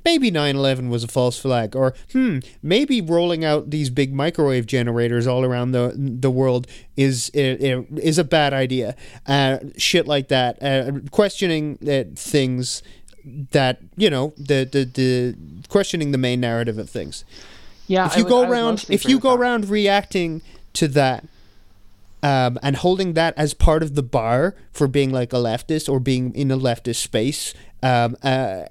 maybe 9/11 was a false flag, or hmm, maybe rolling out these big microwave generators all around the the world is is a bad idea. Uh, shit like that. Uh, questioning uh, things that you know the, the the questioning the main narrative of things. Yeah, If you go would around, if you go that. around reacting to that um, and holding that as part of the bar for being like a leftist or being in a leftist space, um, uh,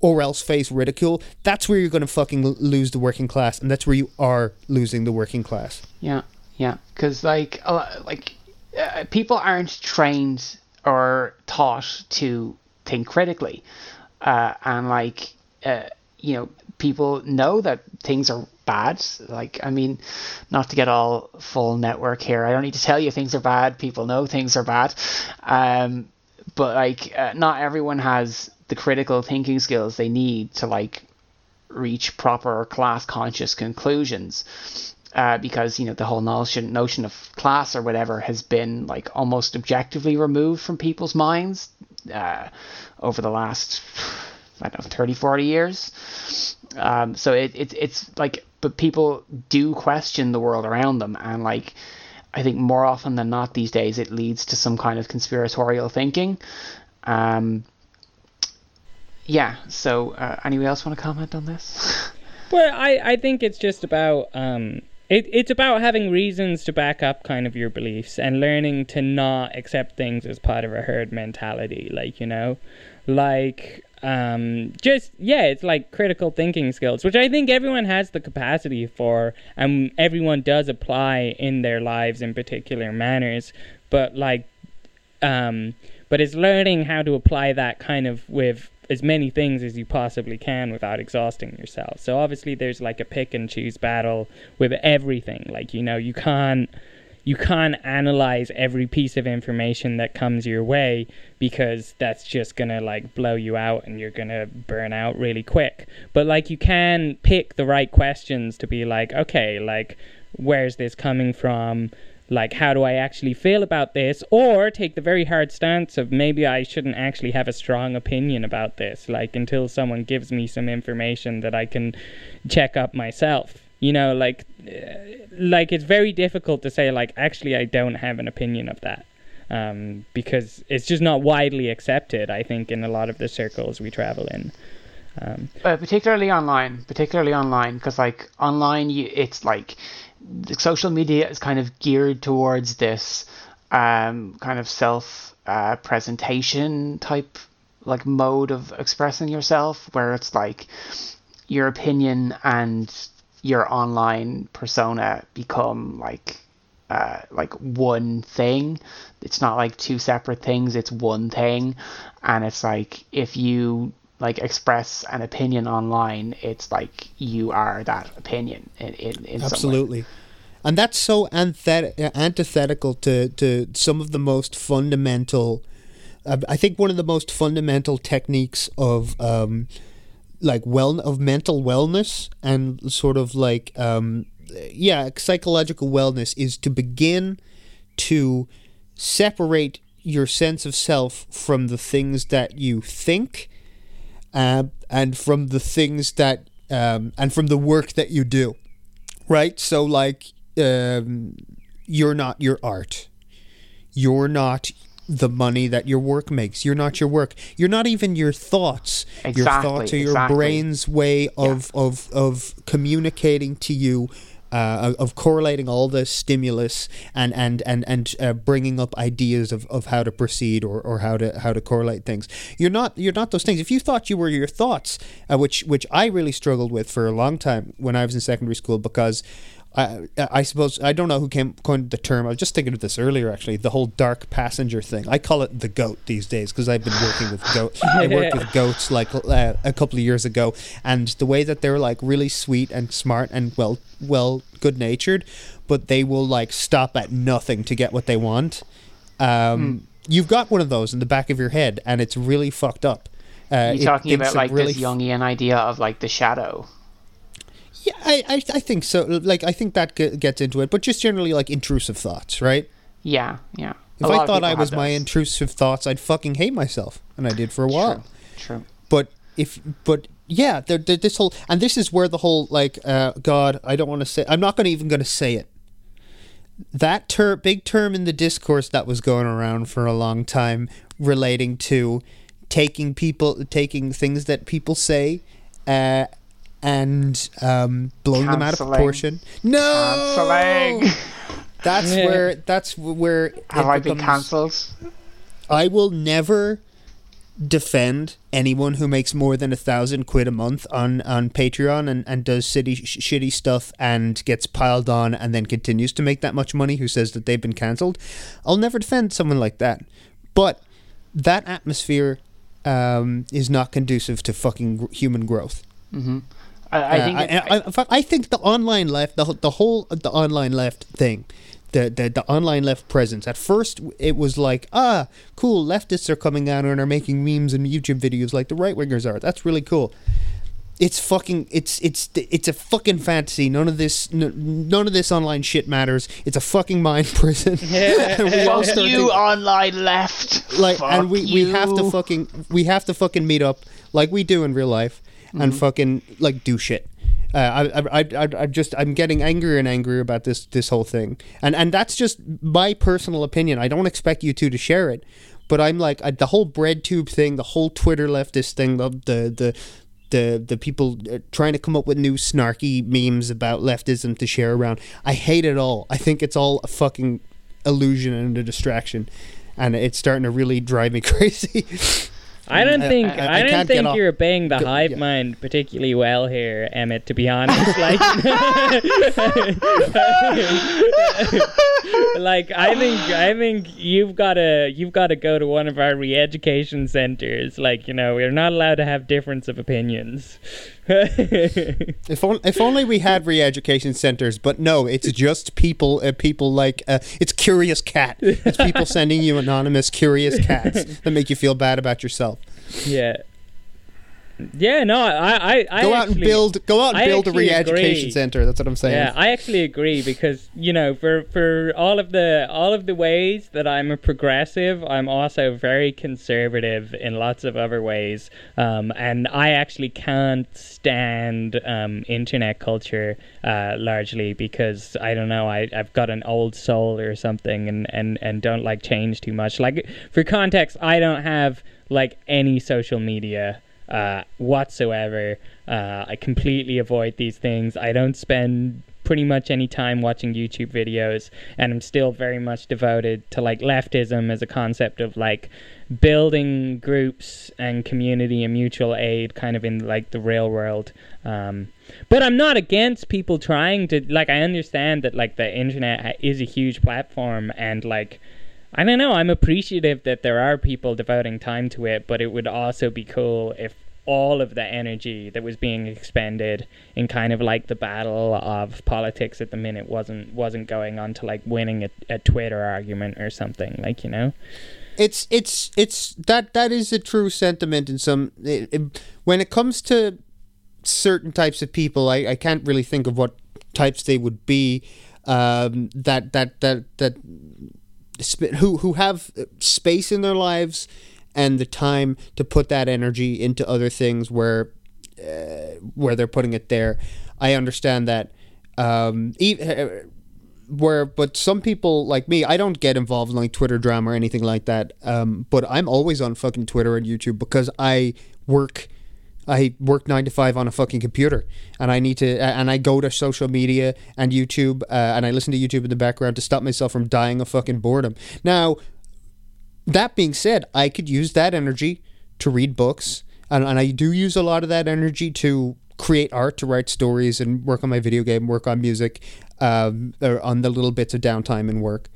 or else face ridicule, that's where you're going to fucking lose the working class, and that's where you are losing the working class. Yeah, yeah, because like like uh, people aren't trained or taught to think critically, uh, and like uh, you know people know that things are bad. Like I mean, not to get all full network here. I don't need to tell you things are bad. People know things are bad, um, but like uh, not everyone has the critical thinking skills they need to like reach proper class conscious conclusions. Uh, because you know the whole notion notion of class or whatever has been like almost objectively removed from people's minds uh, over the last I don't know 30 40 years. Um, so it, it it's like but people do question the world around them and like I think more often than not these days it leads to some kind of conspiratorial thinking. Um, yeah so uh, anyone else want to comment on this? Well, I, I think it's just about um, it, it's about having reasons to back up kind of your beliefs and learning to not accept things as part of a herd mentality. Like, you know, like um, just yeah, it's like critical thinking skills, which I think everyone has the capacity for, and everyone does apply in their lives in particular manners. But like, um, but it's learning how to apply that kind of with as many things as you possibly can without exhausting yourself. So obviously, there's like a pick and choose battle with everything. Like you know, you can't you can't analyze every piece of information that comes your way because that's just gonna like blow you out and you're gonna burn out really quick. But like you can pick the right questions to be like, okay, like where's this coming from? Like, how do I actually feel about this? Or take the very hard stance of maybe I shouldn't actually have a strong opinion about this, like, until someone gives me some information that I can check up myself you know like like it's very difficult to say like actually i don't have an opinion of that um, because it's just not widely accepted i think in a lot of the circles we travel in um, uh, particularly online particularly online because like online you, it's like social media is kind of geared towards this um, kind of self uh, presentation type like mode of expressing yourself where it's like your opinion and your online persona become like uh, like one thing. It's not like two separate things. It's one thing, and it's like if you like express an opinion online, it's like you are that opinion in in, in absolutely. And that's so antithetical to, to some of the most fundamental. Uh, I think one of the most fundamental techniques of um, like well of mental wellness and sort of like um, yeah psychological wellness is to begin to separate your sense of self from the things that you think uh, and from the things that um, and from the work that you do right so like um, you're not your art you're not the money that your work makes. You're not your work. You're not even your thoughts. Exactly, your thoughts are your exactly. brain's way of, yeah. of, of communicating to you. Uh, of correlating all the stimulus and and and and uh, bringing up ideas of, of how to proceed or, or how to how to correlate things. You're not you're not those things. If you thought you were your thoughts, uh, which which I really struggled with for a long time when I was in secondary school because I, I suppose I don't know who came coined the term. I was just thinking of this earlier. Actually, the whole dark passenger thing. I call it the goat these days because I've been working with goats. I worked with goats like uh, a couple of years ago, and the way that they're like really sweet and smart and well, well, good natured, but they will like stop at nothing to get what they want. Um, mm. You've got one of those in the back of your head, and it's really fucked up. Uh, You're talking about like really this Jungian idea of like the shadow. Yeah, I, I, I think so. Like, I think that gets into it, but just generally like intrusive thoughts, right? Yeah, yeah. If I thought I was my intrusive thoughts, I'd fucking hate myself, and I did for a while. True. True. But if, but yeah, they're, they're, this whole, and this is where the whole like, uh, God, I don't want to say. I'm not going to even going to say it. That term, big term in the discourse that was going around for a long time, relating to taking people, taking things that people say, uh, and um, blowing Canceling. them out of proportion. No, Canceling. That's yeah. where. That's where. Have I been cancelled? I will never defend anyone who makes more than a thousand quid a month on on Patreon and, and does city sh- shitty stuff and gets piled on and then continues to make that much money who says that they've been cancelled. I'll never defend someone like that. But that atmosphere um, is not conducive to fucking human growth. Mm-hmm. I, I think uh, I, I, I, think the online left, the the whole the online left thing, the, the the online left presence. At first, it was like, ah, cool, leftists are coming out and are making memes and YouTube videos like the right wingers are. That's really cool. It's fucking. It's it's it's a fucking fantasy. None of this. none of this online shit matters. It's a fucking mind prison. We all you online left. Like, Fuck and we, you. we have to fucking we have to fucking meet up like we do in real life mm-hmm. and fucking like do shit. Uh, I, I, I, I just I'm getting angrier and angrier about this this whole thing, and and that's just my personal opinion. I don't expect you two to share it, but I'm like I, the whole bread tube thing, the whole Twitter leftist thing, the the the the the people uh, trying to come up with new snarky memes about leftism to share around. I hate it all. I think it's all a fucking illusion and a distraction, and it's starting to really drive me crazy. I don't think I- I, I don't think you're obeying the hive yeah. mind particularly well here, Emmett. To be honest, like, like I think I think you've got to you've got to go to one of our re-education centers. Like, you know, we're not allowed to have difference of opinions. If, on, if only we had re-education centers, but no, it's just people. Uh, people like uh, it's curious cat. It's people sending you anonymous curious cats that make you feel bad about yourself. yeah. Yeah, no, I, I, I Go out and build. Go out and I build a re-education agree. center. That's what I'm saying. Yeah, I actually agree because you know, for for all of the all of the ways that I'm a progressive, I'm also very conservative in lots of other ways, um, and I actually can't stand um, internet culture uh, largely because I don't know, I I've got an old soul or something, and and and don't like change too much. Like for context, I don't have like any social media uh, whatsoever. Uh, I completely avoid these things. I don't spend pretty much any time watching YouTube videos, and I'm still very much devoted to like leftism as a concept of like building groups and community and mutual aid kind of in like the real world. Um, but I'm not against people trying to like. I understand that like the internet is a huge platform and like. I don't know. I'm appreciative that there are people devoting time to it, but it would also be cool if all of the energy that was being expended in kind of like the battle of politics at the minute wasn't wasn't going on to like winning a, a Twitter argument or something like you know. it's it's it's that that is a true sentiment in some it, it- when it comes to certain types of people I, I can't really think of what types they would be um, that that that that who who have space in their lives and the time to put that energy into other things where uh, where they're putting it there. I understand that um, e- uh, where but some people like me i don't get involved in like twitter drama or anything like that um, but i'm always on fucking twitter and youtube because i work i work nine to five on a fucking computer and i need to and i go to social media and youtube uh, and i listen to youtube in the background to stop myself from dying of fucking boredom now that being said, I could use that energy to read books, and, and I do use a lot of that energy to create art, to write stories, and work on my video game, work on music, um, or on the little bits of downtime in work.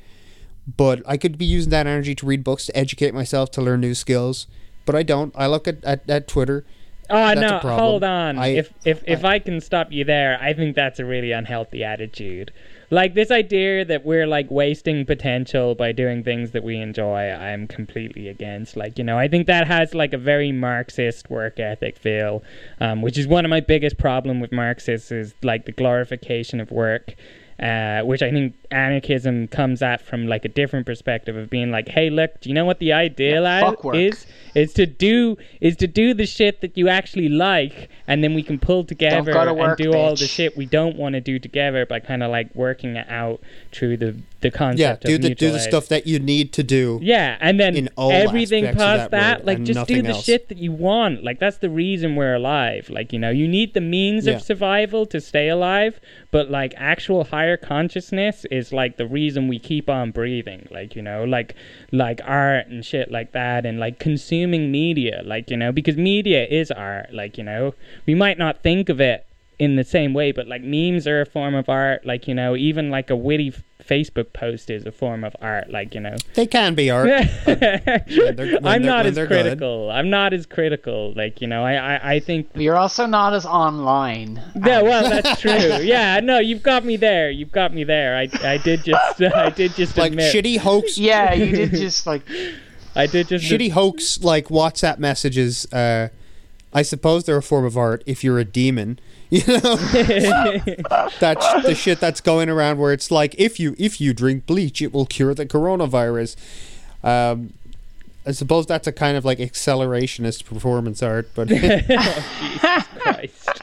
But I could be using that energy to read books, to educate myself, to learn new skills. But I don't. I look at, at, at Twitter. Oh That's no, hold on. I- if if if I can stop you there, I think that's a really unhealthy attitude. Like this idea that we're like wasting potential by doing things that we enjoy, I'm completely against. Like, you know, I think that has like a very Marxist work ethic feel, um, which is one of my biggest problem with Marxists is like the glorification of work. Uh, which I think anarchism comes at from like a different perspective of being like, hey, look, do you know what the ideal Yeah, ad- is? is to do is to do the shit that you actually like and then we can pull together gotta and work, do all the shit we don't want to do together by kind of like working it out through the the Yeah, do the do the aid. stuff that you need to do. yeah and then everything past that that, like just do the else. shit that you want like that's the reason we're alive like you know you need the means Yeah. of survival to stay alive but like actual higher consciousness is like the reason we keep on breathing like you know like like art and shit like that and like consuming media like you know because media is art like you know we might not think of it in the same way but like memes are a form of art like you know even like a witty f- facebook post is a form of art like you know They can be art. they're- when I'm not as they're good. critical. I'm not as critical. Like you know, I I, I think. You're also not as online. Yeah, well, that's true. Yeah, no, you've got me there. You've got me there. I I did just I did just Like admit. shitty hoax. Yeah, you did just like I did just shitty hoax like WhatsApp messages. Uh, I suppose they're a form of art if you're a demon. You know, that's the shit that's going around where it's like if you if you drink bleach, it will cure the coronavirus. Um, I suppose that's a kind of like accelerationist performance art, but Jesus Christ.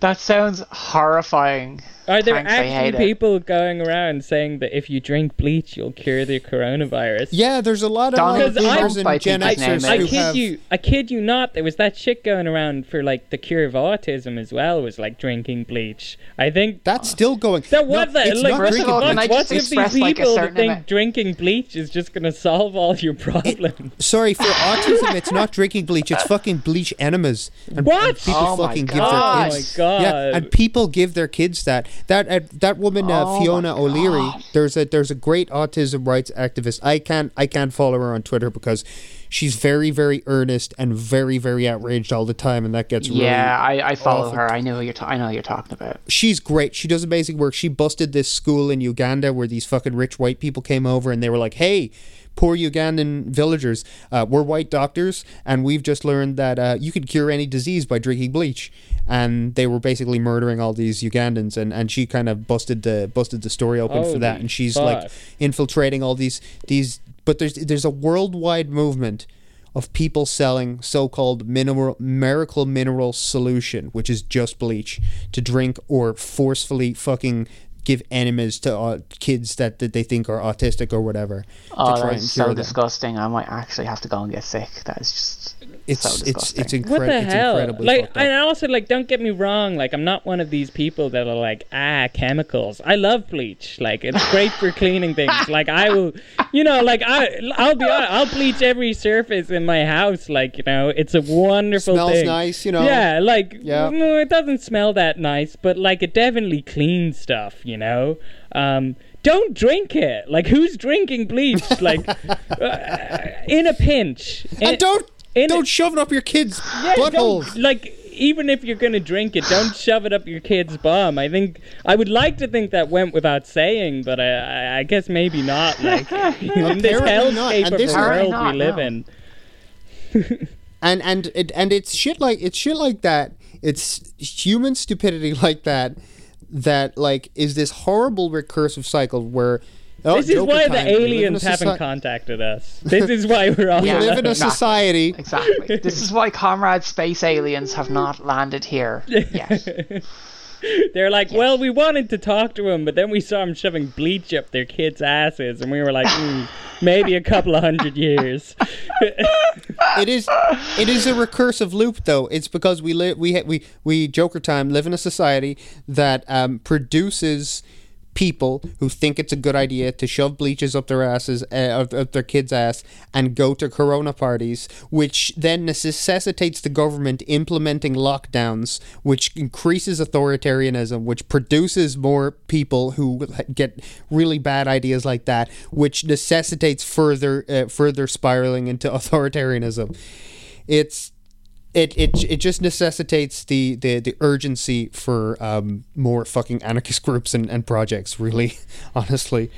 that sounds horrifying. Are there Thanks, I hate actually it. people going around saying that if you drink bleach, you'll cure the coronavirus? Yeah, there's a lot of Donald like, boomers Trump, and I Gen think his Xers is. I who kid have. you, I kid you not. There was that shit going around for like the cure of autism as well. Was like drinking bleach. I think That's still going. that No, was that. it's Like, not First of drinking all, can bleach. I what just if these express, like, people think amount- drinking bleach is just gonna solve all your problems? Sorry for autism. It's not drinking bleach. It's fucking bleach enemas. And, What? and people Oh my fucking give God. their Oh my god! Yeah, and people give their kids that. That uh, that woman uh, Oh Fiona O'Leary. There's a there's a great autism rights activist. I can't I can't follow her on Twitter because she's very very earnest and very very outraged all the time, and that gets really Yeah, I, I follow awful. her. I know you're. Ta- I know you're talking about. she's great. She does amazing work. She busted this school in Uganda where these fucking rich white people came over and they were like, "Hey, poor Ugandan villagers, uh, we're white doctors and we've just learned that uh, you could cure any disease by drinking bleach." And they were basically murdering all these Ugandans, and, and she kind of busted the busted the story open for that. And she's like infiltrating all these these. But there's there's a worldwide movement of people selling so-called mineral miracle mineral solution, which is just bleach, to drink or forcefully fucking give enemas to uh, kids that, that they think are autistic or whatever Oh, that's so disgusting. I might actually have to go and get sick. That is just It's so it's disgusting. it's, incre- What the it's hell? incredibly Like, fucked up. and also, like, don't get me wrong. Like, I'm not one of these people that are like, ah, chemicals. I love bleach. Like, it's great for cleaning things. Like, I will, you know, like, I, I'll be honest, I'll bleach every surface in my house. Like, you know, it's a wonderful Smells thing. nice, you know. Yeah, like, Yeah. no, it doesn't smell that nice, but like, it definitely cleans stuff. You know. Um, don't drink it. Like, who's drinking bleach? Like, uh, in a pinch. In- and don't in don't it- shove it up your kids' yeah, buttholes. Like, even if you're gonna drink it, don't shove it up your kid's bum. I think I would like to think that went without saying, but I, I, I guess maybe not. Like in this Apparently not, hellscape of this- a world Apparently we live no. in. and and it, and it's shit like it's shit like that. It's human stupidity like that that like is this horrible recursive cycle where oh, This is Joker why time, the we live in a aliens haven't soci- contacted us. This is why we're all We Yeah. live in a Exactly. society. exactly. this is why comrade space aliens have not landed here yet. They're like, well, we wanted to talk to him, but then we saw him shoving bleach up their kids' asses, and we were like, hmm, maybe a couple of hundred years. It is it is a recursive loop though. It's because we live we ha- we we Joker time live in a society that um, produces people who think it's a good idea to shove bleaches up their asses uh, up, up their kids' ass and go to corona parties, which then necessitates the government implementing lockdowns, which increases authoritarianism, which produces more people who get really bad ideas like that, which necessitates further uh, further spiraling into authoritarianism. It's it, it it just necessitates the, the, the urgency for um, more fucking anarchist groups and, and projects, really, honestly.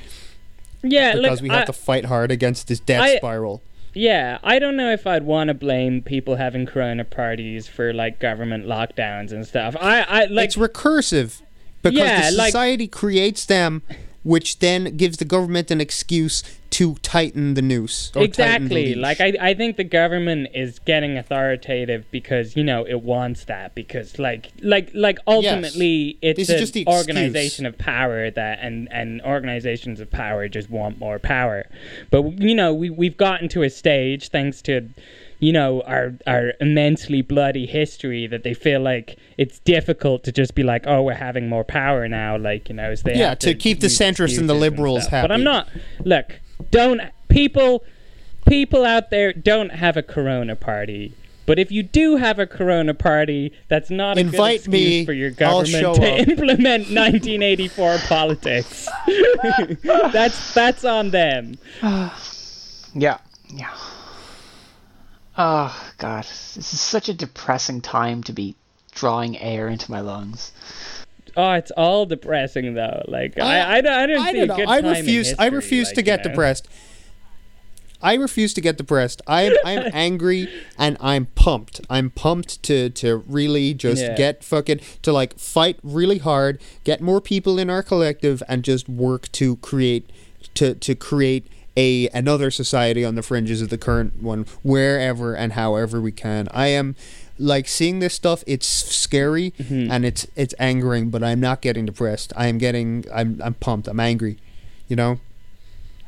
yeah, Because look, we have I- to fight hard against this death I- spiral. Yeah, I don't know if I'd want to blame people having corona parties for like government lockdowns and stuff. I, I like it's recursive because Yeah, the like- society creates them, which then gives the government an excuse to tighten the noose. or tighten the exactly. Like I, I think the government is getting authoritative because you know it wants that because like like like ultimately This it's is just the an excuse. organization of power that and and organizations of power just want more power. But you know we we've gotten to a stage thanks to you know our our immensely bloody history that they feel like it's difficult to just be like oh we're having more power now like you know is they Yeah, have to keep the centrists and the excuses liberals stuff. but I'm not look don't people people out there don't have a corona party but if you do have a corona party that's not a Invite good excuse me, for your government to up. implement 1984 politics that's that's on them Yeah, yeah. Oh god, this is such a depressing time to be drawing air into my lungs. Oh it's all depressing though like i i, don't- I don't I see don't a know. I refuse. I refuse like, to you get know? depressed. I refuse to get depressed. I'm I'm angry and I'm pumped. I'm pumped to to really just Yeah. get fucking to like fight really hard, get more people in our collective, and just work to create to to create a another society on the fringes of the current one, wherever and however we can. I am. like seeing this stuff it's scary Mm-hmm. and it's it's angering but i'm not getting depressed i am getting i'm i'm pumped i'm angry you know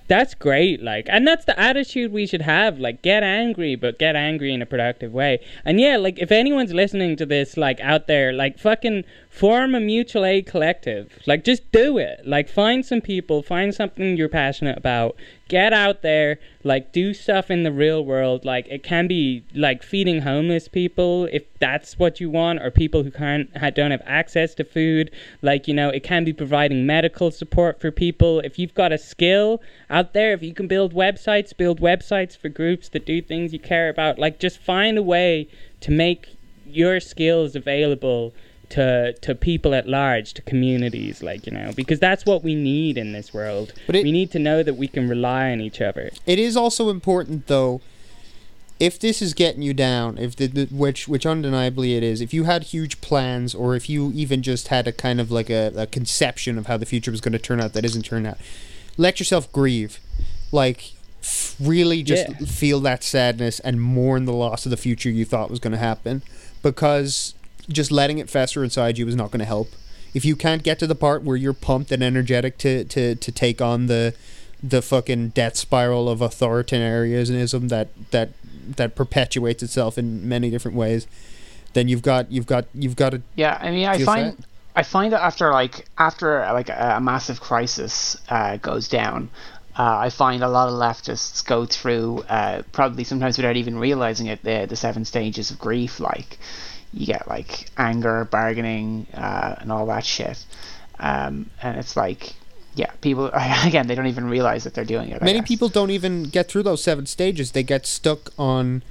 That's great, like, and that's the attitude we should have. Like, get angry, but get angry in a productive way. And yeah, like, if anyone's listening to this, like, out there, like, fucking form a mutual aid collective. Like, just do it. Like, find some people, find something you're passionate about. Get out there, like, do stuff in the real world. Like, it can be like feeding homeless people if that's what you want, or people who can't don't have access to food. Like, you know, it can be providing medical support for people. If you've got a skill out there, if you can build websites, build websites for groups that do things you care about. Like, just find a way to make your skills available to to people at large, to communities, like you know, because that's what we need in this world. But it- we need to know that we can rely on each other. It is also important though if this is getting you down, if the, the which which undeniably it is, if you had huge plans or if you even just had a kind of like a, a conception of how the future was going to turn out that isn't turning out, let yourself grieve. Like really just Yeah. feel that sadness and mourn the loss of the future you thought was going to happen because just letting it fester inside you is not going to help. If you can't get to the part where you're pumped and energetic to, to, to take on the the fucking death spiral of authoritarianism that that that perpetuates itself in many different ways, then you've got you've got you've got to Yeah, I mean, I find sad? I find that after like after like a, a massive crisis uh, goes down, uh, I find a lot of leftists go through uh, probably sometimes without even realizing it the the seven stages of grief. Like you get like anger, bargaining, uh, and all that shit, um, and it's like. Yeah, people again. They don't even realize that they're doing it. I many guess. people don't even get through those seven stages. They get stuck on.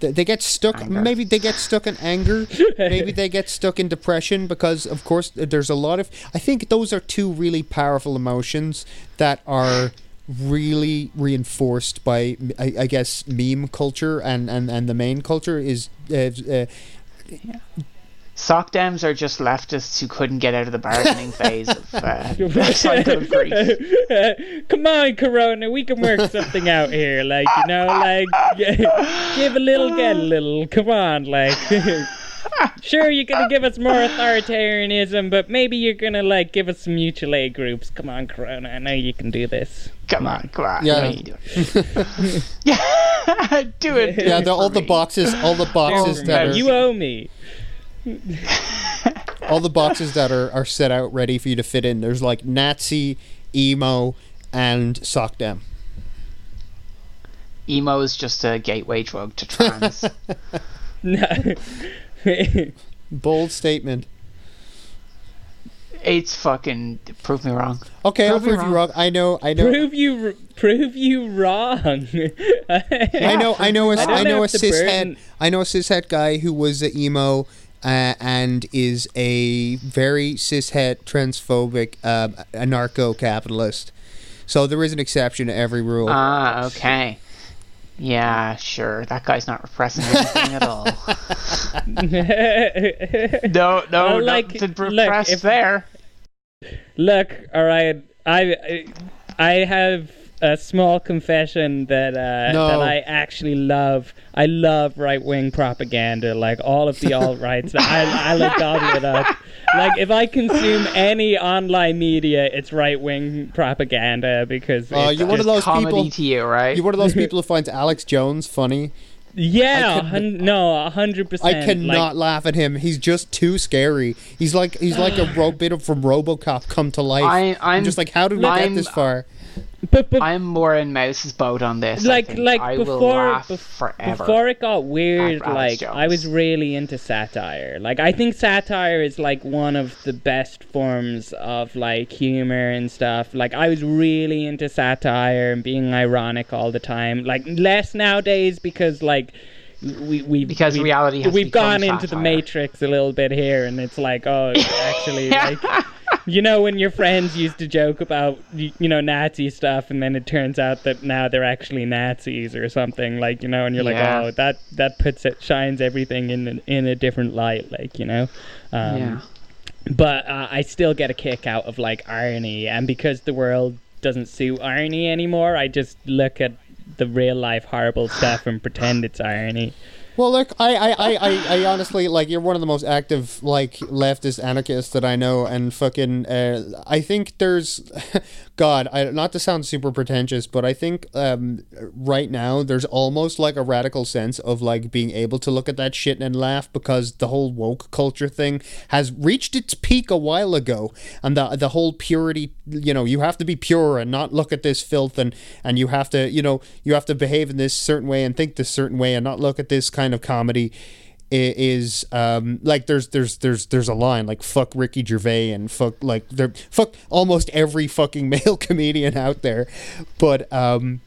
They they get stuck. Anger. Maybe they get stuck in anger. maybe they get stuck in depression because, of course, there's a lot of. I think those are two really powerful emotions that are really reinforced by, I, I guess, meme culture and, and, and the main culture is. Uh, uh, Sock dems are just leftists who couldn't get out of the bargaining phase of uh, cycle of grief. Come on, Corona, we can work something out here. Like, you know, like, give a little, get a little. Come on, like. sure, you're gonna give us more authoritarianism, but maybe you're gonna, like, give us some mutual aid groups. Come on, Corona, I know you can do this. Come on, come on. Yeah. Yeah, do it. yeah, do it. yeah, it the, all for the boxes, all the boxes that are, You owe me. all the boxes that are, are set out ready for you to fit in. There's like Nazi, emo, and sock dem. Emo is just a gateway drug to trans. No. Bold statement. it's fucking prove me wrong. Okay, I'll Prove you wrong. I know, I know, prove you, prove you wrong. I know, I know, a, I I know a cishet, I know a cishet guy who was a emo. Uh, and is a very cishet, transphobic, um, anarcho-capitalist. So there is an exception to every rule. Ah, okay. Yeah, sure. That guy's not repressing anything at all. No, no, Well, no, like, to look, repress if- there. Look, all right. I I have a small confession that uh, No. that I actually love. I love right wing propaganda, like all of the alt rights. I I like gobble it up. Like if I consume any online media, it's right wing propaganda because Uh, it's you're one of those Comedy people. to you, right? You're one of those people who finds Alex Jones funny. yeah, I could- no, a hundred I percent. cannot laugh at him. He's just too scary. He's like he's like a ro- bit of from RoboCop come to life. I- I'm- just like, how did we get I'm- this far? But, but I'm more in Mouse's boat on this. Like like I will before laugh bef- forever. before it got weird like Jones. i was really into satire like i think satire is like one of the best forms of like humor and stuff like i was really into satire and being ironic all the time like less nowadays because like we we Because we've, reality has we've gone into the matrix a little bit here and it's like oh actually like you know when your friends used to joke about you know Nazi stuff and then it turns out that now they're actually Nazis or something like you know and you're Yeah. like oh that that puts it shines everything in a- in a different light like you know um, yeah. but uh, I still get a kick out of like irony and because the world doesn't suit irony anymore I just look at the real life horrible stuff and pretend it's irony Well, look, I, I, I, I, I honestly like you're one of the most active like leftist anarchists that I know, and fucking, uh, I think there's, God, I not to sound super pretentious, but I think um, right now there's almost like a radical sense of like being able to look at that shit and laugh because the whole woke culture thing has reached its peak a while ago, and the the whole purity, you know, you have to be pure and not look at this filth, and and you have to, you know, you have to behave in this certain way and think this certain way and not look at this kind of comedy is um like there's there's there's there's a line like fuck Ricky Gervais and fuck like there fuck almost every fucking male comedian out there but um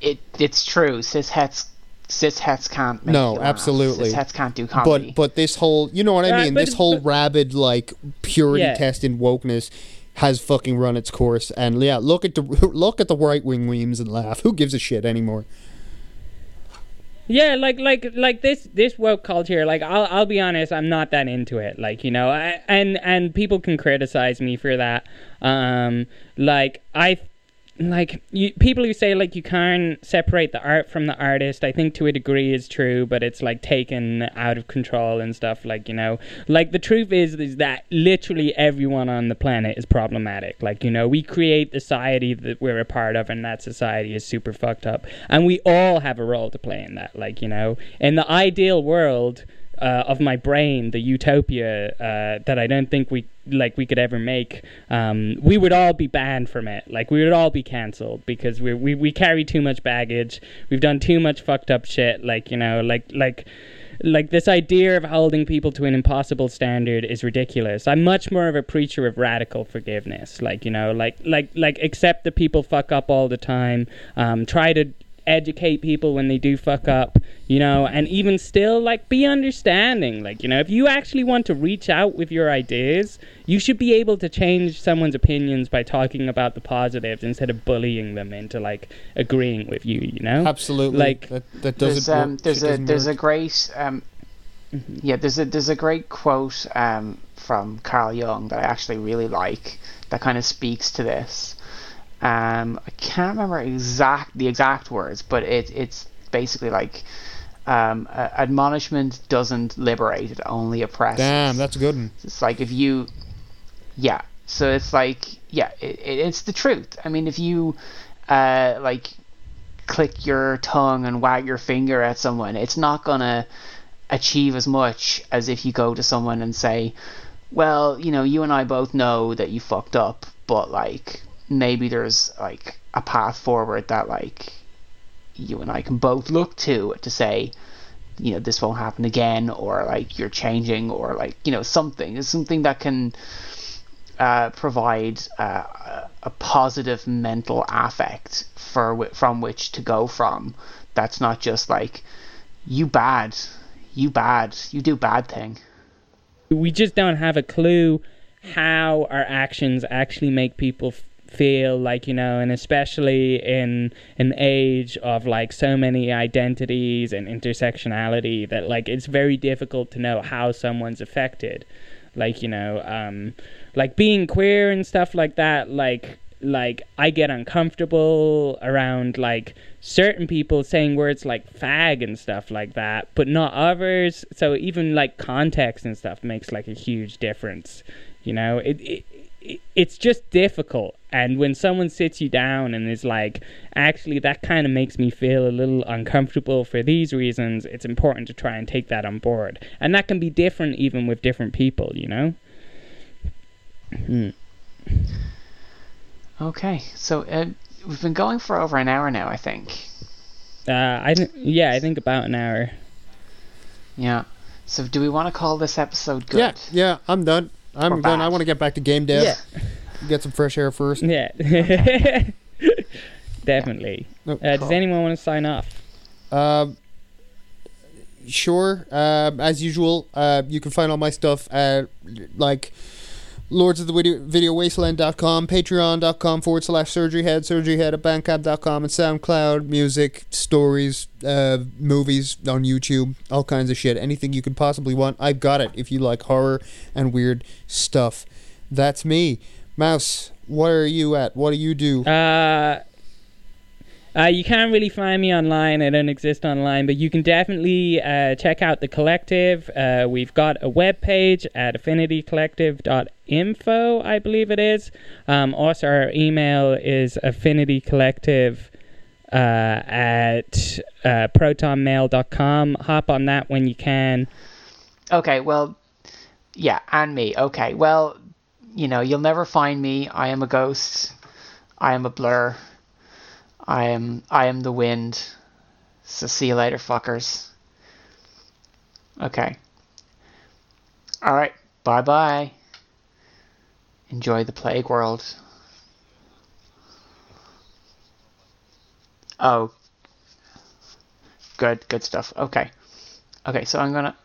It it's true. Cis hets cis hets can't. Make No, absolutely. Cis hets can't do comedy. but but this whole you know what I Right, mean but- this whole but- rabid like purity Yeah. test in wokeness has fucking run its course and yeah look at the look at the right wing memes and laugh who gives a shit anymore Yeah, like like like this this woke culture. Like I'll I'll be honest, I'm not that into it. Like you know, I, and and people can criticize me for that. Um, like I, like you people who say like you can't separate the art from the artist. I think to a degree is true, but it's like taken out of control and stuff. Like you know, like the truth is is that literally everyone on the planet is problematic. Like you know, we create the society that we're a part of, and that society is super fucked up, and we all have a role to play in that. Like you know, in the ideal world. Uh, of my brain, the utopia uh, that I don't think we like we could ever make, um, we would all be banned from it. Like we would all be cancelled because we we we carry too much baggage. We've done too much fucked up shit. Like you know, like like like this idea of holding people to an impossible standard is ridiculous. I'm much more of a preacher of radical forgiveness. Like you know, like like like accept that people fuck up all the time. Um, try to educate people when they do fuck up, you know, and even still like be understanding. Like, you know, if you actually want to reach out with your ideas, you should be able to change someone's opinions by talking about the positives instead of bullying them into like agreeing with you, you know? absolutely Like- that, that there's doesn't um there's Shit a doesn't there's a great um yeah there's a there's a great quote um from Carl Jung that I actually really like that kind of speaks to this. Um, I can't remember exact the exact words, but it it's basically like um, uh, admonishment doesn't liberate; it only oppresses. damn that's a good one It's like if you, yeah. So it's like yeah, it, it, it's the truth. I mean, if you, uh, like, click your tongue and wag your finger at someone, it's not gonna achieve as much as if you go to someone and say, well, you know, you and I both know that you fucked up, but like maybe there's like a path forward that like you and I can both look to to say you know this won't happen again or like you're changing or like you know something. It's something that can uh, provide uh, a positive mental affect for from which to go from. That's not just like you bad you bad you do bad thing. We just don't have a clue how our actions actually make people feel like you know and especially in an age of like so many identities and intersectionality that like it's very difficult to know how someone's affected like you know um like being queer and stuff like that like like I get uncomfortable around like certain people saying words like fag and stuff like that, but not others. So even like context and stuff makes like a huge difference. You know, it, it, it it's just difficult. And when someone sits you down and is like, actually, that kind of makes me feel a little uncomfortable for these reasons, it's important to try and take that on board. And that can be different even with different people, you know? Hmm. okay so uh, we've been going for over an hour now i think Uh, I th- yeah, I think about an hour. yeah so do we want to call this episode good yeah yeah i'm done i'm Or done i want to get back to game dev Yeah. Get some fresh air first Yeah. Definitely. No, Uh, does anyone want to sign off? Um, sure. Um, as usual, uh, you can find all my stuff at like lords of the video, video wasteland.com, patreon.com forward slash surgeryhead, surgeryhead at bandcamp.com, and SoundCloud, music, stories, uh, movies on YouTube, all kinds of shit. Anything you could possibly want, I've got it if you like horror and weird stuff. That's me. Mouse, where are you at? What do you do? Uh, Uh, you can't really find me online. I don't exist online, but you can definitely uh, check out the collective. Uh, we've got a web page at affinitycollective.info, I believe it is. Um, also, our email is affinitycollective uh, at uh, protonmail.com. Hop on that when you can. Okay, well, yeah, and me. Okay, well, you know, you'll never find me. I am a ghost. I am a blur. I am I am the wind. So see you later, fuckers. Okay. Alright, bye bye. Enjoy the plague world. Oh. Good, good stuff. Okay. Okay, so I'm gonna